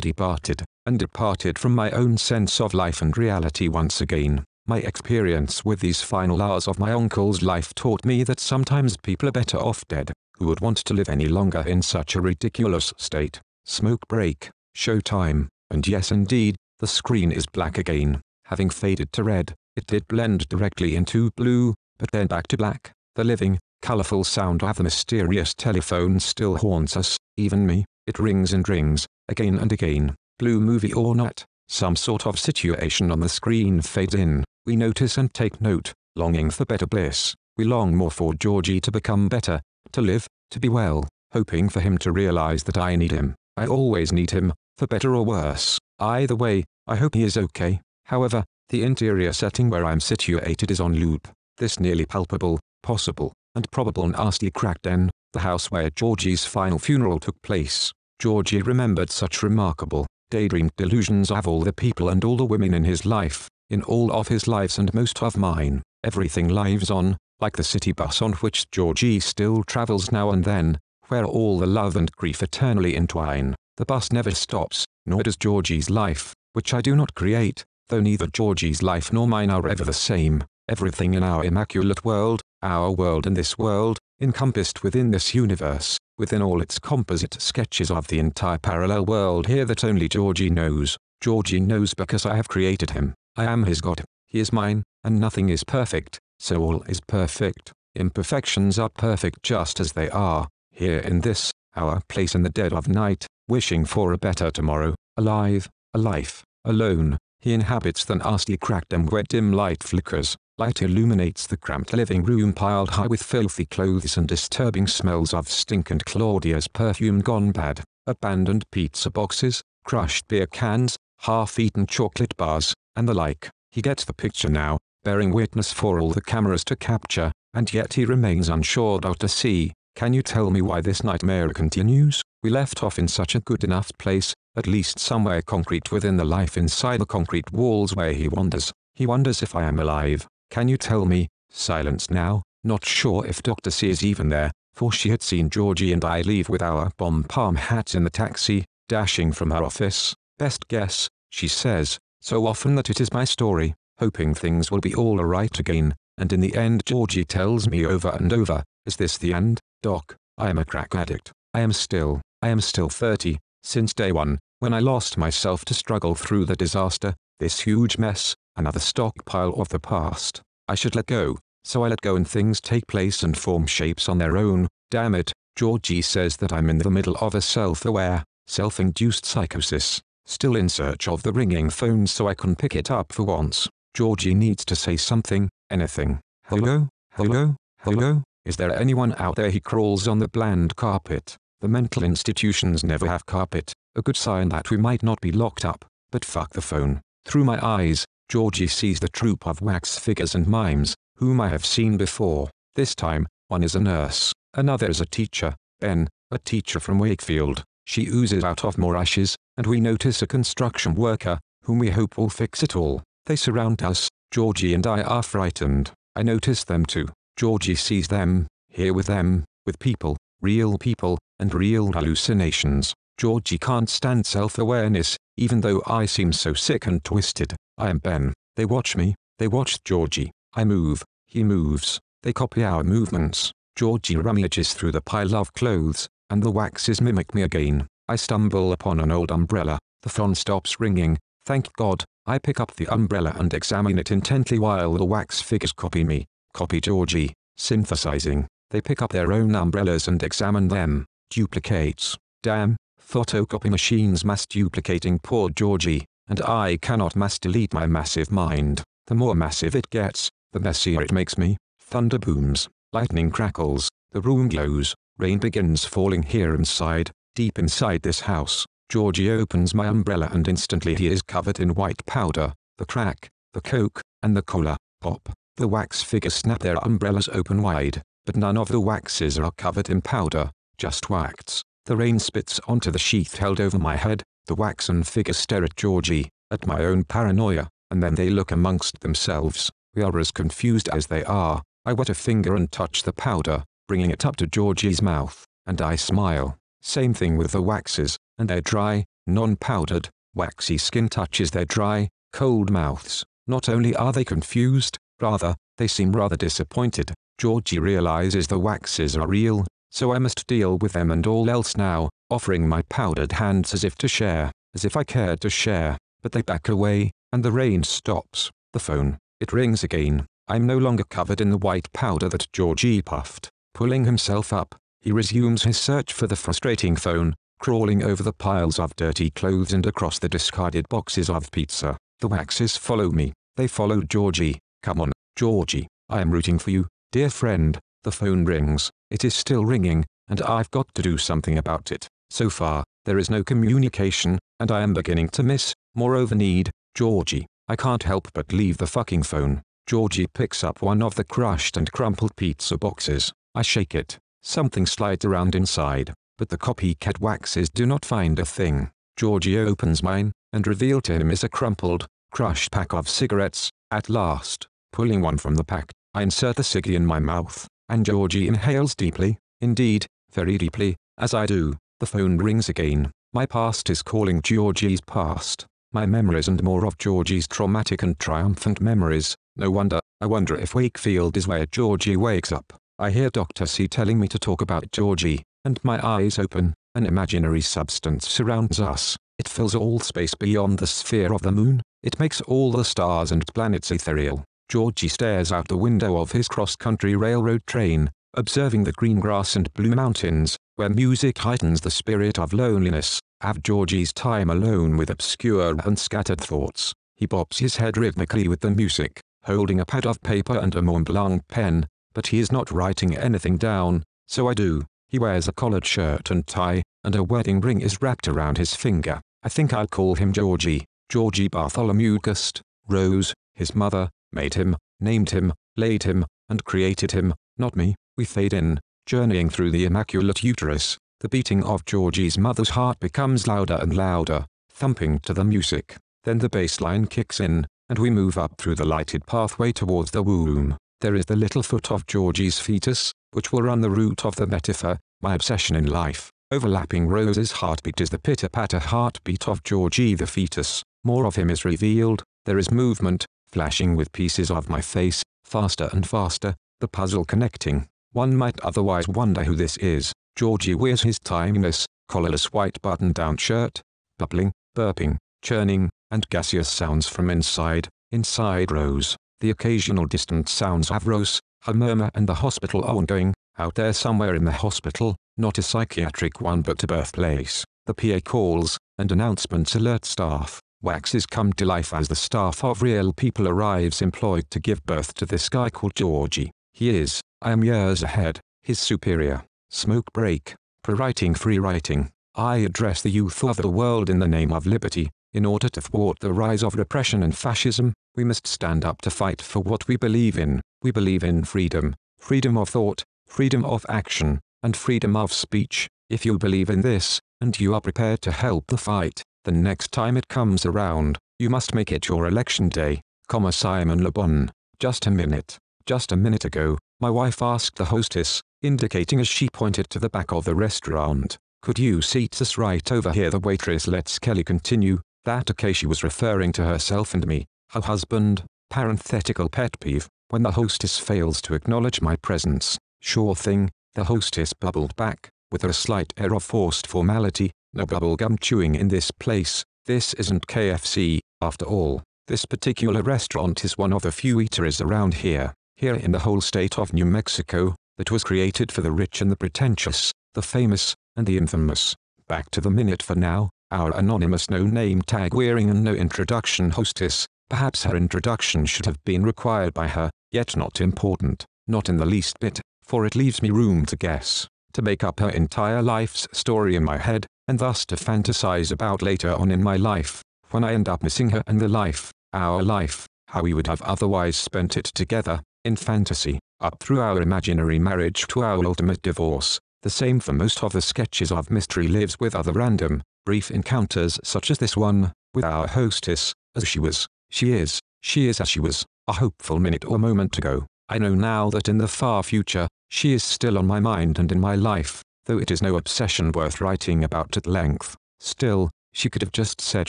[SPEAKER 1] departed, and departed from my own sense of life and reality once again. My experience with these final hours of my uncle's life taught me that sometimes people are better off dead, who would want to live any longer in such a ridiculous state. Smoke break, show time, and yes indeed, the screen is black again. Having faded to red, it did blend directly into blue, but then back to black. The living, colorful sound of the mysterious telephone still haunts us, even me. It rings and rings, again and again. Blue movie or not, some sort of situation on the screen fades in. We notice and take note, longing for better bliss. We long more for Georgie to become better, to live, to be well, hoping for him to realize that I need him. I always need him, for better or worse. Either way, I hope he is okay. However, the interior setting where I'm situated is on loop. This nearly palpable, possible, and probable nasty crack den, the house where Georgie's final funeral took place. Georgie remembered such remarkable, daydreamed delusions of all the people and all the women in his life, in all of his lives and most of mine, everything lives on, like the city bus on which Georgie still travels now and then, where all the love and grief eternally entwine. The bus never stops, nor does Georgie's life, which I do not create, though neither Georgie's life nor mine are ever the same. Everything in our immaculate world, our world and this world, encompassed within this universe, within all its composite sketches of the entire parallel world here that only Georgie knows. Georgie knows because I have created him. I am his God, he is mine, and nothing is perfect, so all is perfect. Imperfections are perfect just as they are, here in this, our place in the dead of night, wishing for a better tomorrow, alive, alive, alone. He inhabits the nasty cracked and where dim light flickers, light illuminates the cramped living room piled high with filthy clothes and disturbing smells of stink and Claudia's perfume gone bad, abandoned pizza boxes, crushed beer cans, half-eaten chocolate bars, and the like. He gets the picture now, bearing witness for all the cameras to capture, and yet he remains unsure to see. Can you tell me why this nightmare continues? We left off in such a good enough place, at least somewhere concrete within the life inside the concrete walls where he wanders. He wonders if I am alive. Can you tell me? Silence now, not sure if Dr. C is even there, for she had seen Georgie and I leave with our bomb palm hats in the taxi, dashing from her office. Best guess, she says, so often that it is my story, hoping things will be all alright again, and in the end Georgie tells me over and over, is this the end, Doc? I am a crack addict. I am still, I am still 30, since day one, when I lost myself to struggle through the disaster, this huge mess, another stockpile of the past. I should let go, so I let go and things take place and form shapes on their own, damn it, Georgie says that I'm in the middle of a self-aware, self-induced psychosis still in search of the ringing phone so I can pick it up for once. Georgie needs to say something, anything. Hello? Hello? Hello? Is there anyone out there? He crawls on the bland carpet. The mental institutions never have carpet, a good sign that we might not be locked up, but fuck the phone. Through my eyes, Georgie sees the troop of wax figures and mimes, whom I have seen before. This time, one is a nurse, another is a teacher, Ben, a teacher from Wakefield. She oozes out of more ashes, and we notice a construction worker, whom we hope will fix it all. They surround us, Georgie and I are frightened. I notice them too. Georgie sees them, here with them, with people, real people, and real hallucinations. Georgie can't stand self-awareness, even though I seem so sick and twisted. I am Ben. They watch me, they watch Georgie. I move, he moves. They copy our movements. Georgie rummages through the pile of clothes, and the waxes mimic me again. I stumble upon an old umbrella. The phone stops ringing. Thank God. I pick up the umbrella and examine it intently while the wax figures copy me. Copy Georgie. Synthesizing. They pick up their own umbrellas and examine them. Duplicates. Damn. Photocopy machines mass duplicating poor Georgie, and I cannot mass delete my massive mind. The more massive it gets, the messier it makes me. Thunder booms. Lightning crackles. The room glows. Rain begins falling here inside. Deep inside this house, Georgie opens my umbrella and instantly he is covered in white powder, the crack, the coke, and the cola. Pop. The wax figures snap their umbrellas open wide, but none of the waxes are covered in powder, just wax. The rain spits onto the sheath held over my head, the waxen figures stare at Georgie, at my own paranoia, and then they look amongst themselves. We are as confused as they are. I wet a finger and touch the powder. bringing it up to Georgie's mouth, and I smile. Same thing with the waxes, and their dry, non-powdered, waxy skin touches their dry, cold mouths. Not only are they confused, rather, they seem rather disappointed. Georgie realizes the waxes are real, so I must deal with them and all else now, offering my powdered hands as if to share, as if I cared to share, but they back away, and the rain stops. The phone, it rings again. I'm no longer covered in the white powder that Georgie puffed. Pulling himself up, he resumes his search for the frustrating phone, crawling over the piles of dirty clothes and across the discarded boxes of pizza. The waxes follow me. They follow Georgie. Come on, Georgie, I am rooting for you, dear friend. The phone rings. It is still ringing, and I've got to do something about it. So far, there is no communication, and I am beginning to miss, moreover need, Georgie. I can't help but leave the fucking phone. Georgie picks up one of the crushed and crumpled pizza boxes. I shake it. Something slides around inside, but the copycat waxes do not find a thing. Georgie opens mine, and revealed to him is a crumpled, crushed pack of cigarettes. At last, pulling one from the pack, I insert the ciggy in my mouth, and Georgie inhales deeply, indeed, very deeply, as I do. The phone rings again. My past is calling Georgie's past. My memories and more of Georgie's traumatic and triumphant memories. No wonder, I wonder if Wakefield is where Georgie wakes up. I hear Dr. C telling me to talk about Georgie, and my eyes open. An imaginary substance surrounds us. It fills all space beyond the sphere of the moon. It makes all the stars and planets ethereal. Georgie stares out the window of his cross-country railroad train, observing the green grass and blue mountains, where music heightens the spirit of loneliness. Have Georgie's time alone with obscure and scattered thoughts. He bobs his head rhythmically with the music, holding a pad of paper and a Mont Blanc pen, but he is not writing anything down, so I do. He wears a collared shirt and tie, and a wedding ring is wrapped around his finger. I think I'll call him Georgie. Georgie Bartholomew Gust. Rose, his mother, made him, named him, laid him, and created him, not me. We fade in, journeying through the immaculate uterus, the beating of Georgie's mother's heart becomes louder and louder, thumping to the music. Then the bass line kicks in, and we move up through the lighted pathway towards the womb. There is the little foot of Georgie's fetus, which will run the route of the metaphor, my obsession in life. Overlapping Rose's heartbeat is the pitter-patter heartbeat of Georgie the fetus. More of him is revealed, there is movement, flashing with pieces of my face, faster and faster, the puzzle connecting. One might otherwise wonder who this is. Georgie wears his timeless, collarless white button-down shirt, bubbling, burping, churning, and gaseous sounds from inside, inside Rose. The occasional distant sounds of Rose, her murmur and the hospital ongoing, out there somewhere in the hospital, not a psychiatric one but a birthplace. The PA calls, and announcements alert staff. Waxes come to life as the staff of real people arrives employed to give birth to this guy called Georgie. He is, I am years ahead, his superior. Smoke break. Pro-writing free writing. I address the youth of the world in the name of liberty. In order to thwart the rise of repression and fascism, we must stand up to fight for what we believe in. We believe in freedom, freedom of thought, freedom of action, and freedom of speech. If you believe in this, and you are prepared to help the fight, the next time it comes around, you must make it your election day. Comma Simon Le Bon. Just a minute. Just a minute ago, my wife asked the hostess, indicating as she pointed to the back of the restaurant. Could you seat us right over here? The waitress lets Kelly continue. That okay she was referring to herself and me, her husband, parenthetical pet peeve, when the hostess fails to acknowledge my presence. Sure thing, the hostess bubbled back, with a slight air of forced formality, no bubblegum chewing in this place, this isn't KFC, after all. This particular restaurant is one of the few eateries around here, here in the whole state of New Mexico, that was created for the rich and the pretentious, the famous, and the infamous. Back to the minute for now, our anonymous no-name tag-wearing and no introduction hostess, perhaps her introduction should have been required by her, yet not important, not in the least bit, for it leaves me room to guess, to make up her entire life's story in my head, and thus to fantasize about later on in my life, when I end up missing her and the life, our life, how we would have otherwise spent it together, in fantasy, up through our imaginary marriage to our ultimate divorce. The same for most of the sketches of mystery lives with other random, brief encounters such as this one, with our hostess, as she was, she is, she is as she was, a hopeful minute or moment ago. I know now that in the far future, she is still on my mind and in my life, though it is no obsession worth writing about at length. Still, she could have just said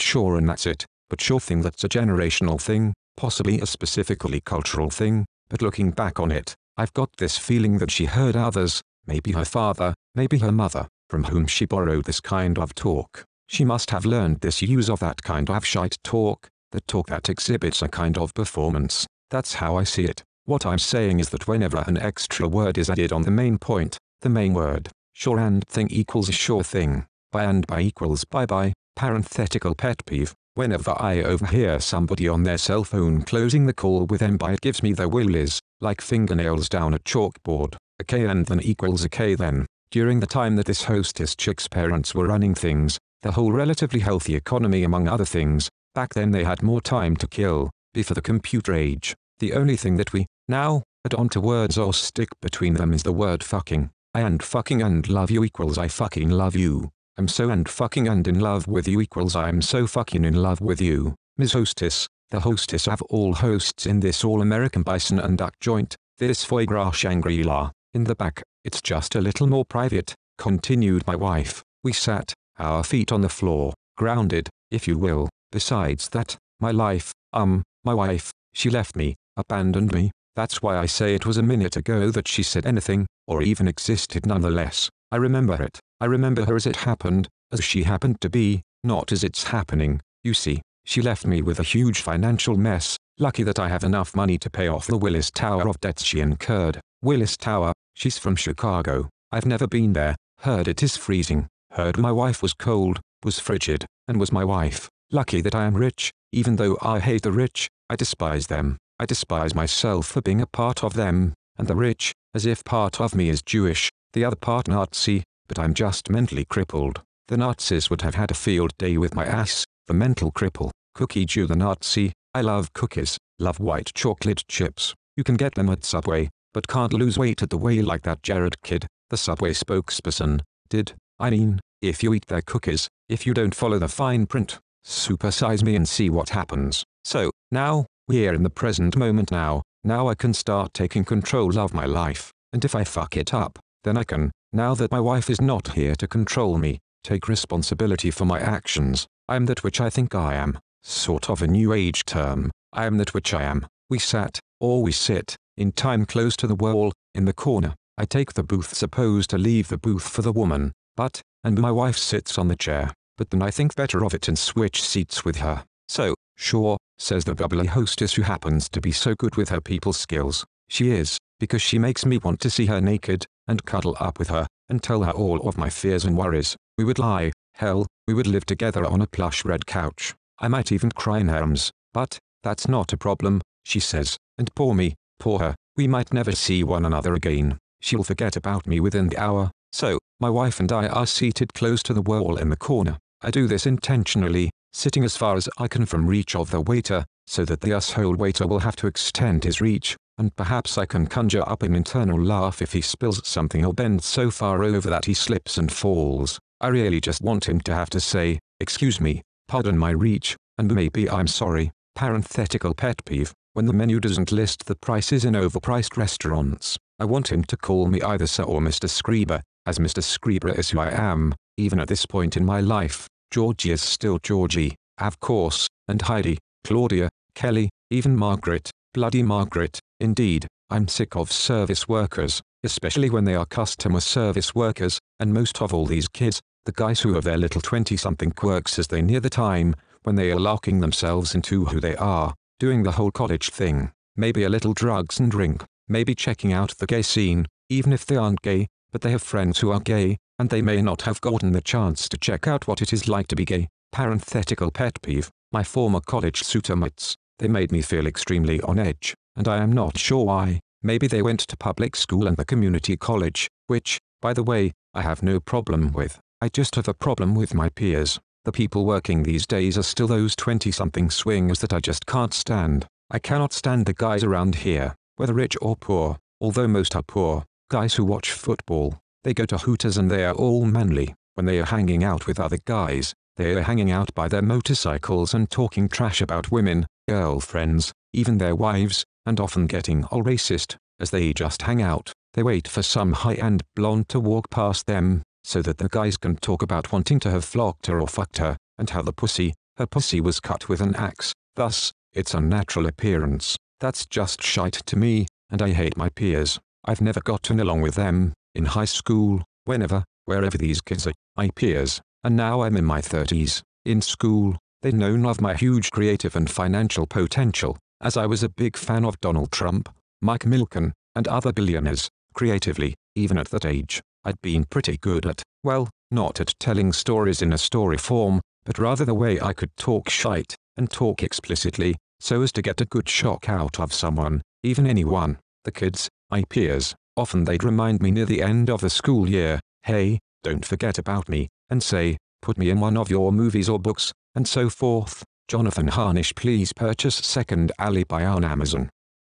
[SPEAKER 1] sure and that's it, but sure thing that's a generational thing, possibly a specifically cultural thing, but looking back on it, I've got this feeling that she heard others, maybe her father, maybe her mother, from whom she borrowed this kind of talk. She must have learned this use of that kind of shite talk, the talk that exhibits a kind of performance. That's how I see it. What I'm saying is that whenever an extra word is added on the main point, the main word, sure and thing equals a sure thing, by and by equals bye bye, parenthetical pet peeve. Whenever I overhear somebody on their cell phone closing the call with M by it gives me the willies, like fingernails down a chalkboard, a K and then equals a K then. During the time that this hostess chick's parents were running things, the whole relatively healthy economy among other things, back then they had more time to kill, before the computer age. The only thing that we, now, add on to words or stick between them is the word fucking. I and fucking and love you equals I fucking love you. I'm so and fucking and in love with you equals I'm so fucking in love with you. Ms. Hostess, the hostess of all hosts in this all-American bison and duck joint, this foie gras Shangri-La. In the back, it's just a little more private, continued my wife. We sat, our feet on the floor, grounded, if you will. Besides that, my life, um, my wife, she left me, abandoned me. That's why I say it was a minute ago that she said anything, or even existed nonetheless. I remember it. I remember her as it happened, as she happened to be, not as it's happening. You see, she left me with a huge financial mess, lucky that I have enough money to pay off the Willis Tower of debts she incurred. Willis Tower, she's from Chicago. I've never been there, heard it is freezing, heard my wife was cold, was frigid, and was my wife. Lucky that I am rich, even though I hate the rich, I despise them. I despise myself for being a part of them, and the rich, as if part of me is Jewish, the other part Nazi, but I'm just mentally crippled. The Nazis would have had a field day with my ass, the mental cripple, cookie Jew the Nazi. I love cookies, love white chocolate chips. You can get them at Subway, but can't lose weight at the way like that Jared kid, the Subway spokesperson, did. I mean, if you eat their cookies, if you don't follow the fine print, supersize me and see what happens. So, now, we're in the present moment now, now I can start taking control of my life, and if I fuck it up, then I can, now that my wife is not here to control me, take responsibility for my actions. I am that which I think I am. Sort of a new age term. I am that which I am. We sat, or we sit, in time close to the wall, in the corner. I take the booth supposed to leave the booth for the woman, but, and my wife sits on the chair, but then I think better of it and switch seats with her. So, sure, says the bubbly hostess who happens to be so good with her people skills. She is, because she makes me want to see her naked, and cuddle up with her, and tell her all of my fears and worries. We would lie, hell, we would live together on a plush red couch. I might even cry in her arms, but, that's not a problem, she says, and poor me, poor her, we might never see one another again. She'll forget about me within the hour. So, my wife and I are seated close to the wall in the corner. I do this intentionally, sitting as far as I can from reach of the waiter, so that the asshole waiter will have to extend his reach, and perhaps I can conjure up an internal laugh if he spills something or bends so far over that he slips and falls. I really just want him to have to say, excuse me, pardon my reach, and maybe I'm sorry. Parenthetical pet peeve, when the menu doesn't list the prices in overpriced restaurants. I want him to call me either Sir or Mr. Screeber, as Mr. Screeber is who I am, even at this point in my life. Georgie is still Georgie, of course, and Heidi, Claudia, Kelly, even Margaret, bloody Margaret, Indeed, I'm sick of service workers, especially when they are customer service workers, and most of all these kids, the guys who have their little 20-something quirks as they near the time, when they are locking themselves into who they are, doing the whole college thing, maybe a little drugs and drink, maybe checking out the gay scene, even if they aren't gay, but they have friends who are gay, and they may not have gotten the chance to check out what it is like to be gay. Parenthetical pet peeve, my former college suitormates, they made me feel extremely on edge and I am not sure why. Maybe they went to public school and the community college, which, by the way, I have no problem with. I just have a problem with my peers. The people working these days are still those 20-something swingers that I just can't stand. I cannot stand the guys around here, whether rich or poor, although most are poor, guys who watch football. They go to Hooters and they are all manly. When they are hanging out with other guys, they are hanging out by their motorcycles and talking trash about women, girlfriends, even their wives, and often getting all racist, as they just hang out. They wait for some high-end blonde to walk past them, so that the guys can talk about wanting to have flocked her or fucked her, and how the pussy, her pussy was cut with an axe, thus, its unnatural appearance. That's just shite to me, and I hate my peers. I've never gotten along with them, in high school, whenever, wherever these kids are, my peers, and now I'm in my 30s. In school, they'd known of my huge creative and financial potential, as I was a big fan of Donald Trump, Mike Milken, and other billionaires. Creatively, even at that age, I'd been pretty good at, well, not at telling stories in a story form, but rather the way I could talk shite, and talk explicitly, so as to get a good shock out of someone, even anyone. The kids, my peers, often they'd remind me near the end of the school year, hey, don't forget about me, and say, put me in one of your movies or books, and so forth. Jonathan Harnisch please purchase Second Alibi on Amazon.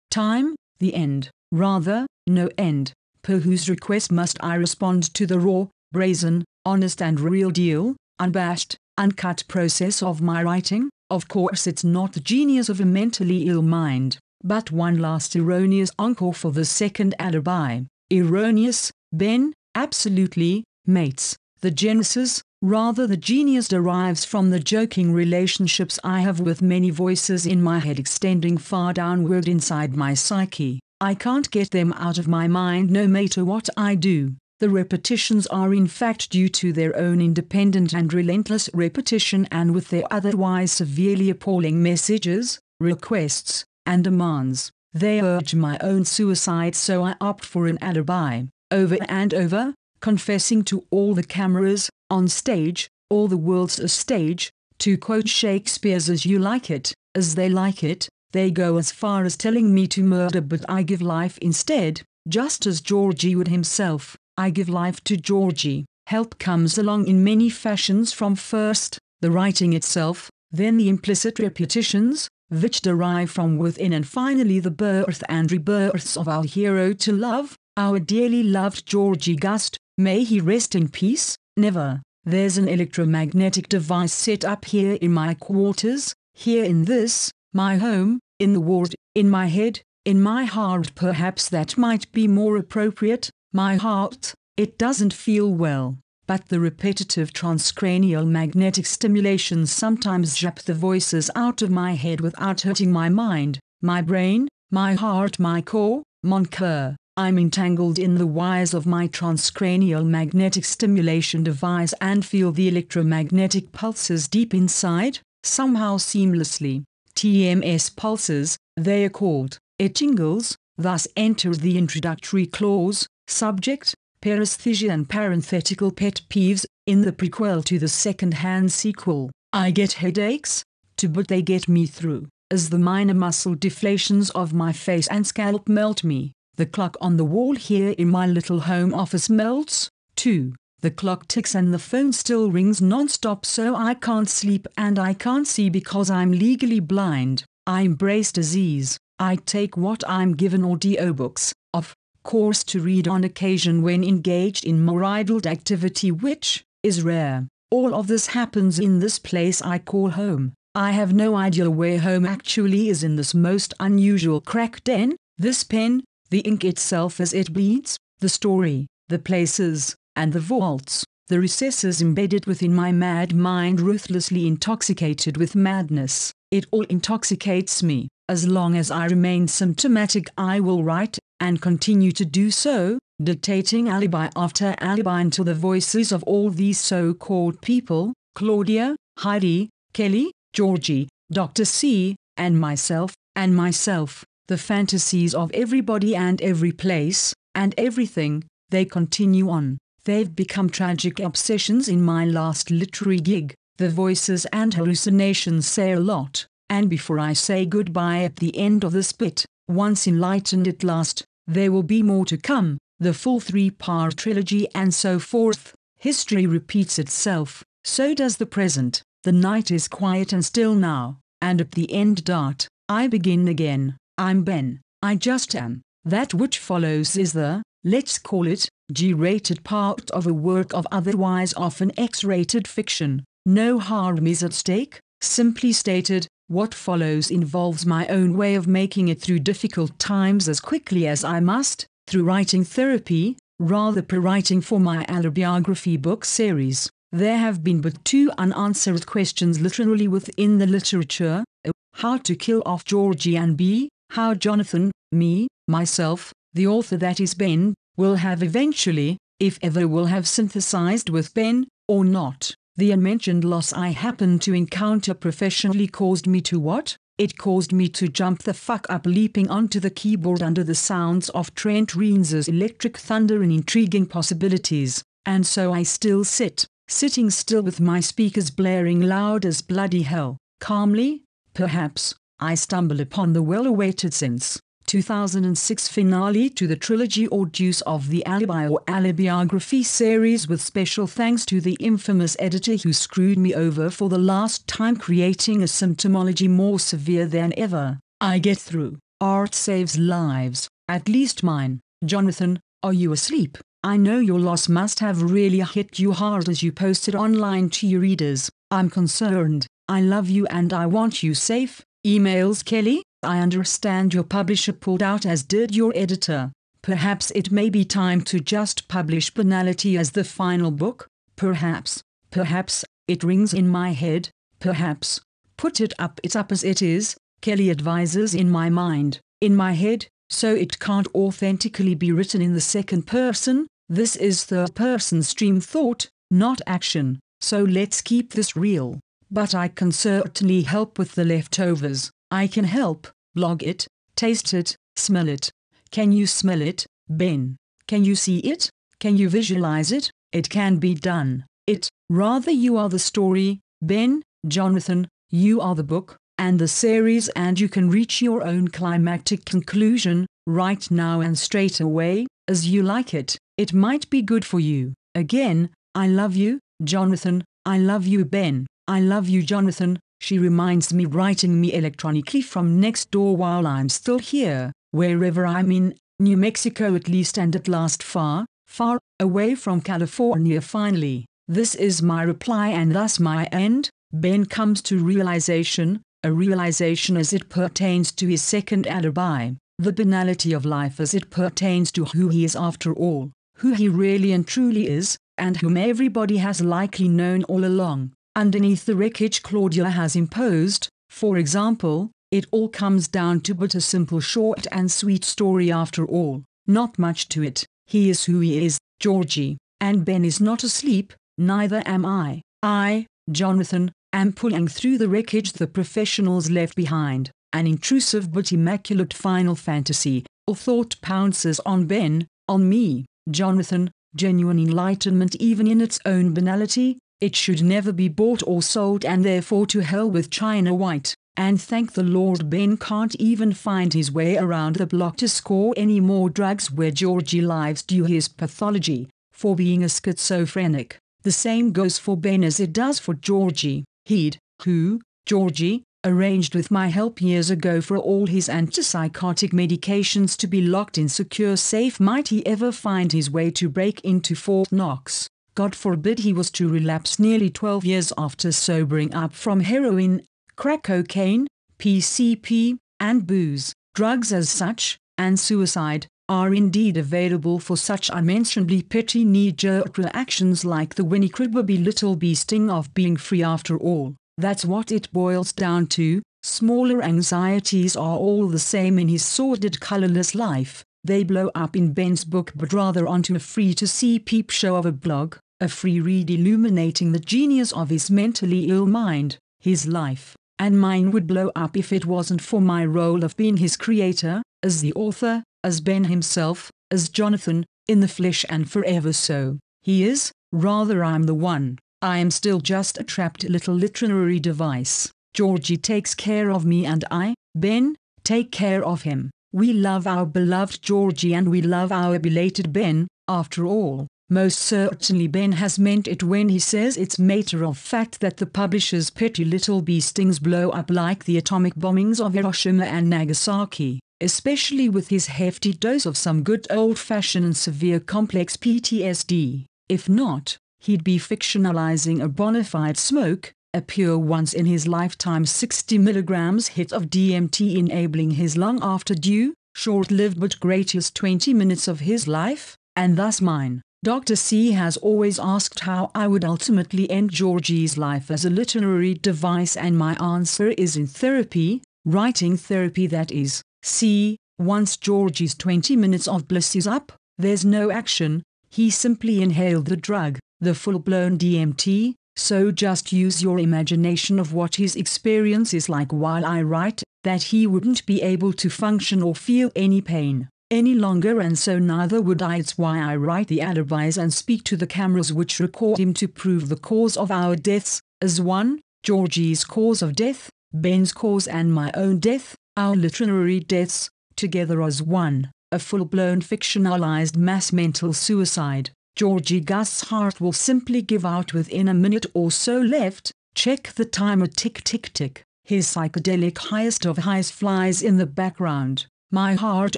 [SPEAKER 2] Time, the end. Rather, no end. Per whose request must I respond to the raw, brazen, honest and real deal, unabashed, uncut process of my writing? Of course it's not the genius of a mentally ill mind, but one last erroneous encore for the second alibi. Erroneous, Ben? Absolutely, mates. The genesis, rather the genius derives from the joking relationships I have with many voices in my head extending far downward inside my psyche. I can't get them out of my mind no matter what I do. The repetitions are in fact due to their own independent and relentless repetition and with their otherwise severely appalling messages, requests, and demands. They urge my own suicide so I opt for an alibi, over and over, confessing to all the cameras, on stage, all the world's a stage, to quote Shakespeare's As You Like It, as they like it, they go as far as telling me to murder but I give life instead, just as Georgie would himself. I give life to Georgie. Help comes along in many fashions from first, the writing itself, then the implicit repetitions, which derive from within and finally the birth and rebirths of our hero to love, our dearly loved Georgie Gust, may he rest in peace, never. There's an electromagnetic device set up here in my quarters, here in this, my home, in the ward, in my head, in my heart. Perhaps that might be more appropriate, my heart, it doesn't feel well, but the repetitive transcranial magnetic stimulations sometimes zap the voices out of my head without hurting my mind, my brain, my heart, my core, mon cœur. I'm entangled in the wires of my transcranial magnetic stimulation device and feel the electromagnetic pulses deep inside, somehow seamlessly. TMS pulses, they are called. It jingles, thus enters the introductory clause, subject, paresthesia and parenthetical pet peeves, in the prequel to the second-hand sequel. I get headaches, too but they get me through, as the minor muscle deflations of my face and scalp melt me. The clock on the wall here in my little home office melts, too. The clock ticks and the phone still rings non-stop so I can't sleep and I can't see because I'm legally blind. I embrace disease. I take what I'm given audiobooks, of course to read on occasion when engaged in more idle activity which is rare. All of this happens in this place I call home. I have no idea where home actually is in this most unusual crack den, this pen, the ink itself as it bleeds, the story, the places, and the vaults, the recesses embedded within my mad mind ruthlessly intoxicated with madness. It all intoxicates me. As long as I remain symptomatic I will write, and continue to do so, dictating alibi after alibi until the voices of all these so-called people, Claudia, Heidi, Kelly, Georgie, Dr. C, and myself, and myself, the fantasies of everybody and every place, and everything, they continue on. They've become tragic obsessions in my last literary gig. The voices and hallucinations say a lot. And before I say goodbye at the end of this bit, once enlightened at last, there will be more to come, the full three-part trilogy and so forth. History repeats itself, so does the present. The night is quiet and still now, and at the end dart, I begin again. I'm Ben, I just am. That which follows is the, let's call it, G-rated part of a work of otherwise often X-rated fiction. No harm is at stake, simply stated, What follows involves my own way of making it through difficult times as quickly as I must, through writing therapy, rather pre-writing for my autobiography book series. There have been but two unanswered questions literally within the literature A. How to kill off Georgie and B. How Jonathan, me, myself, the author that is Ben, will have eventually, if ever will have synthesized with Ben, or not. The unmentioned loss I happened to encounter professionally caused me to what? It caused me to jump the fuck up leaping onto the keyboard under the sounds of Trent Reznor's electric thunder and intriguing possibilities, and so I still sit, sitting still with my speakers blaring loud as bloody hell. Calmly, perhaps, I stumble upon the well-awaited since 2006 finale to the trilogy or deuce of the Alibi or Alibiography series with special thanks to the infamous editor who screwed me over for the last time creating a symptomology more severe than ever. I get through. Art saves lives, at least mine. Jonathan, are you asleep? I know your loss must have really hit you hard as you posted online to your readers. I'm concerned. I love you and I want you safe. Emails Kelly, I understand your publisher pulled out as did your editor. Perhaps it may be time to just publish Banality as the final book? Perhaps, perhaps, it rings in my head, perhaps. Put it up, it's up as it is, Kelly advises in my mind, in my head, so it can't authentically be written in the second person, this is third person stream thought, not action, so let's keep this real. But I can certainly help with the leftovers. I can help, log it, taste it, smell it. Can you smell it, Ben? Can you see it? Can you visualize it? It can be done. It, rather, you are the story, Ben, Jonathan, you are the book, and the series, and you can reach your own climactic conclusion, right now and straight away, as you like it. It might be good for you. Again, I love you, Jonathan. I love you, Ben. I love you, Jonathan. She reminds me writing me electronically from next door while I'm still here, wherever I'm in, New Mexico at least and at last far, far away from California finally. This is my reply and thus my end. Ben comes to realization, a realization as it pertains to his second alibi, the banality of life as it pertains to who he is after all who he really and truly is, and whom everybody has likely known all along. Underneath the wreckage Claudia has imposed, for example, it all comes down to but a simple short and sweet story after all. Not much to it. He is who he is, Georgie, and Ben is not asleep, neither am I. I, Jonathan, am pulling through the wreckage the professionals left behind. An intrusive but immaculate final fantasy, or thought pounces on Ben, on me, Jonathan, genuine enlightenment even in its own banality, it should never be bought or sold and therefore to hell with China White. And thank the Lord Ben can't even find his way around the block to score any more drugs where Georgie lives due his pathology, for being a schizophrenic. The same goes for Ben as it does for Georgie. He'd, who, Georgie, arranged with my help years ago for all his antipsychotic medications to be locked in secure safe might he ever find his way to break into Fort Knox. God forbid he was to relapse nearly 12 years after sobering up from heroin, crack cocaine, PCP, and booze. Drugs as such, and suicide, are indeed available for such unmentionably petty knee-jerk reactions like the Winnie Cribberby little bee sting of being free after all. That's what it boils down to. Smaller anxieties are all the same in his sordid, colorless life. They blow up in Ben's book, but rather onto a free to see peep show of a blog, a free read illuminating the genius of his mentally ill mind, his life. And mine would blow up if it wasn't for my role of being his creator, as the author, as Ben himself, as Jonathan, in the flesh and forever so. He is, rather, I'm the one. I am still just a trapped little literary device. Georgie takes care of me and I, Ben, take care of him. We love our beloved Georgie and we love our belated Ben, after all. Most certainly Ben has meant it when he says it's matter of fact that the publisher's petty little bee stings blow up like the atomic bombings of Hiroshima and Nagasaki, especially with his hefty dose of some good old-fashioned and severe complex PTSD. If not, he'd be fictionalizing a bona fide smoke, a pure once in his lifetime 60 milligrams hit of DMT enabling his long after due, short-lived but greatest 20 minutes of his life, and thus mine. Dr. C has always asked how I would ultimately end Georgie's life as a literary device and my answer is in therapy, writing therapy that is. C, once Georgie's 20 minutes of bliss is up, there's no action, he simply inhaled the drug, the full-blown DMT, so just use your imagination of what his experience is like while I write, that he wouldn't be able to function or feel any pain any longer and so neither would I. It's why I write the alibis and speak to the cameras which record him to prove the cause of our deaths, as one, Georgie's cause of death, Ben's cause and my own death, our literary deaths, together as one, a full-blown fictionalized mass mental suicide. Georgie Gust's heart will simply give out within a minute or so left, check the timer tick tick tick, his psychedelic highest of highs flies in the background, my heart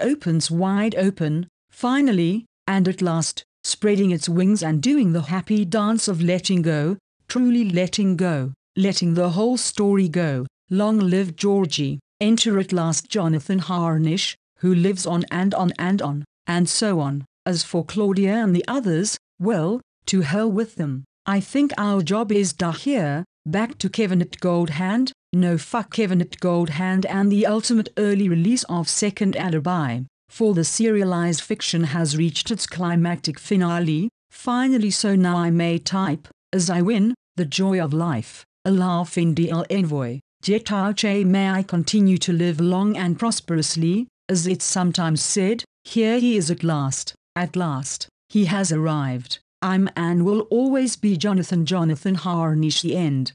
[SPEAKER 2] opens wide open, finally, and at last, spreading its wings and doing the happy dance of letting go, truly letting go, letting the whole story go, long live Georgie, enter at last Jonathan Harnisch, who lives on and on and on, and so on. As for Claudia and the others, well, to hell with them. I think our job is done here, back to Kevin at Goldhand, no fuck Kevin at Goldhand and the ultimate early release of Second Alibi, for the serialized fiction has reached its climactic finale, finally so now I may type, as I win, the joy of life, a laughing DL envoy, Jetache eh, may I continue to live long and prosperously, as it's sometimes said, here he is at last. At last, he has arrived. I'm and will always be Jonathan Jonathan Harnisch the end.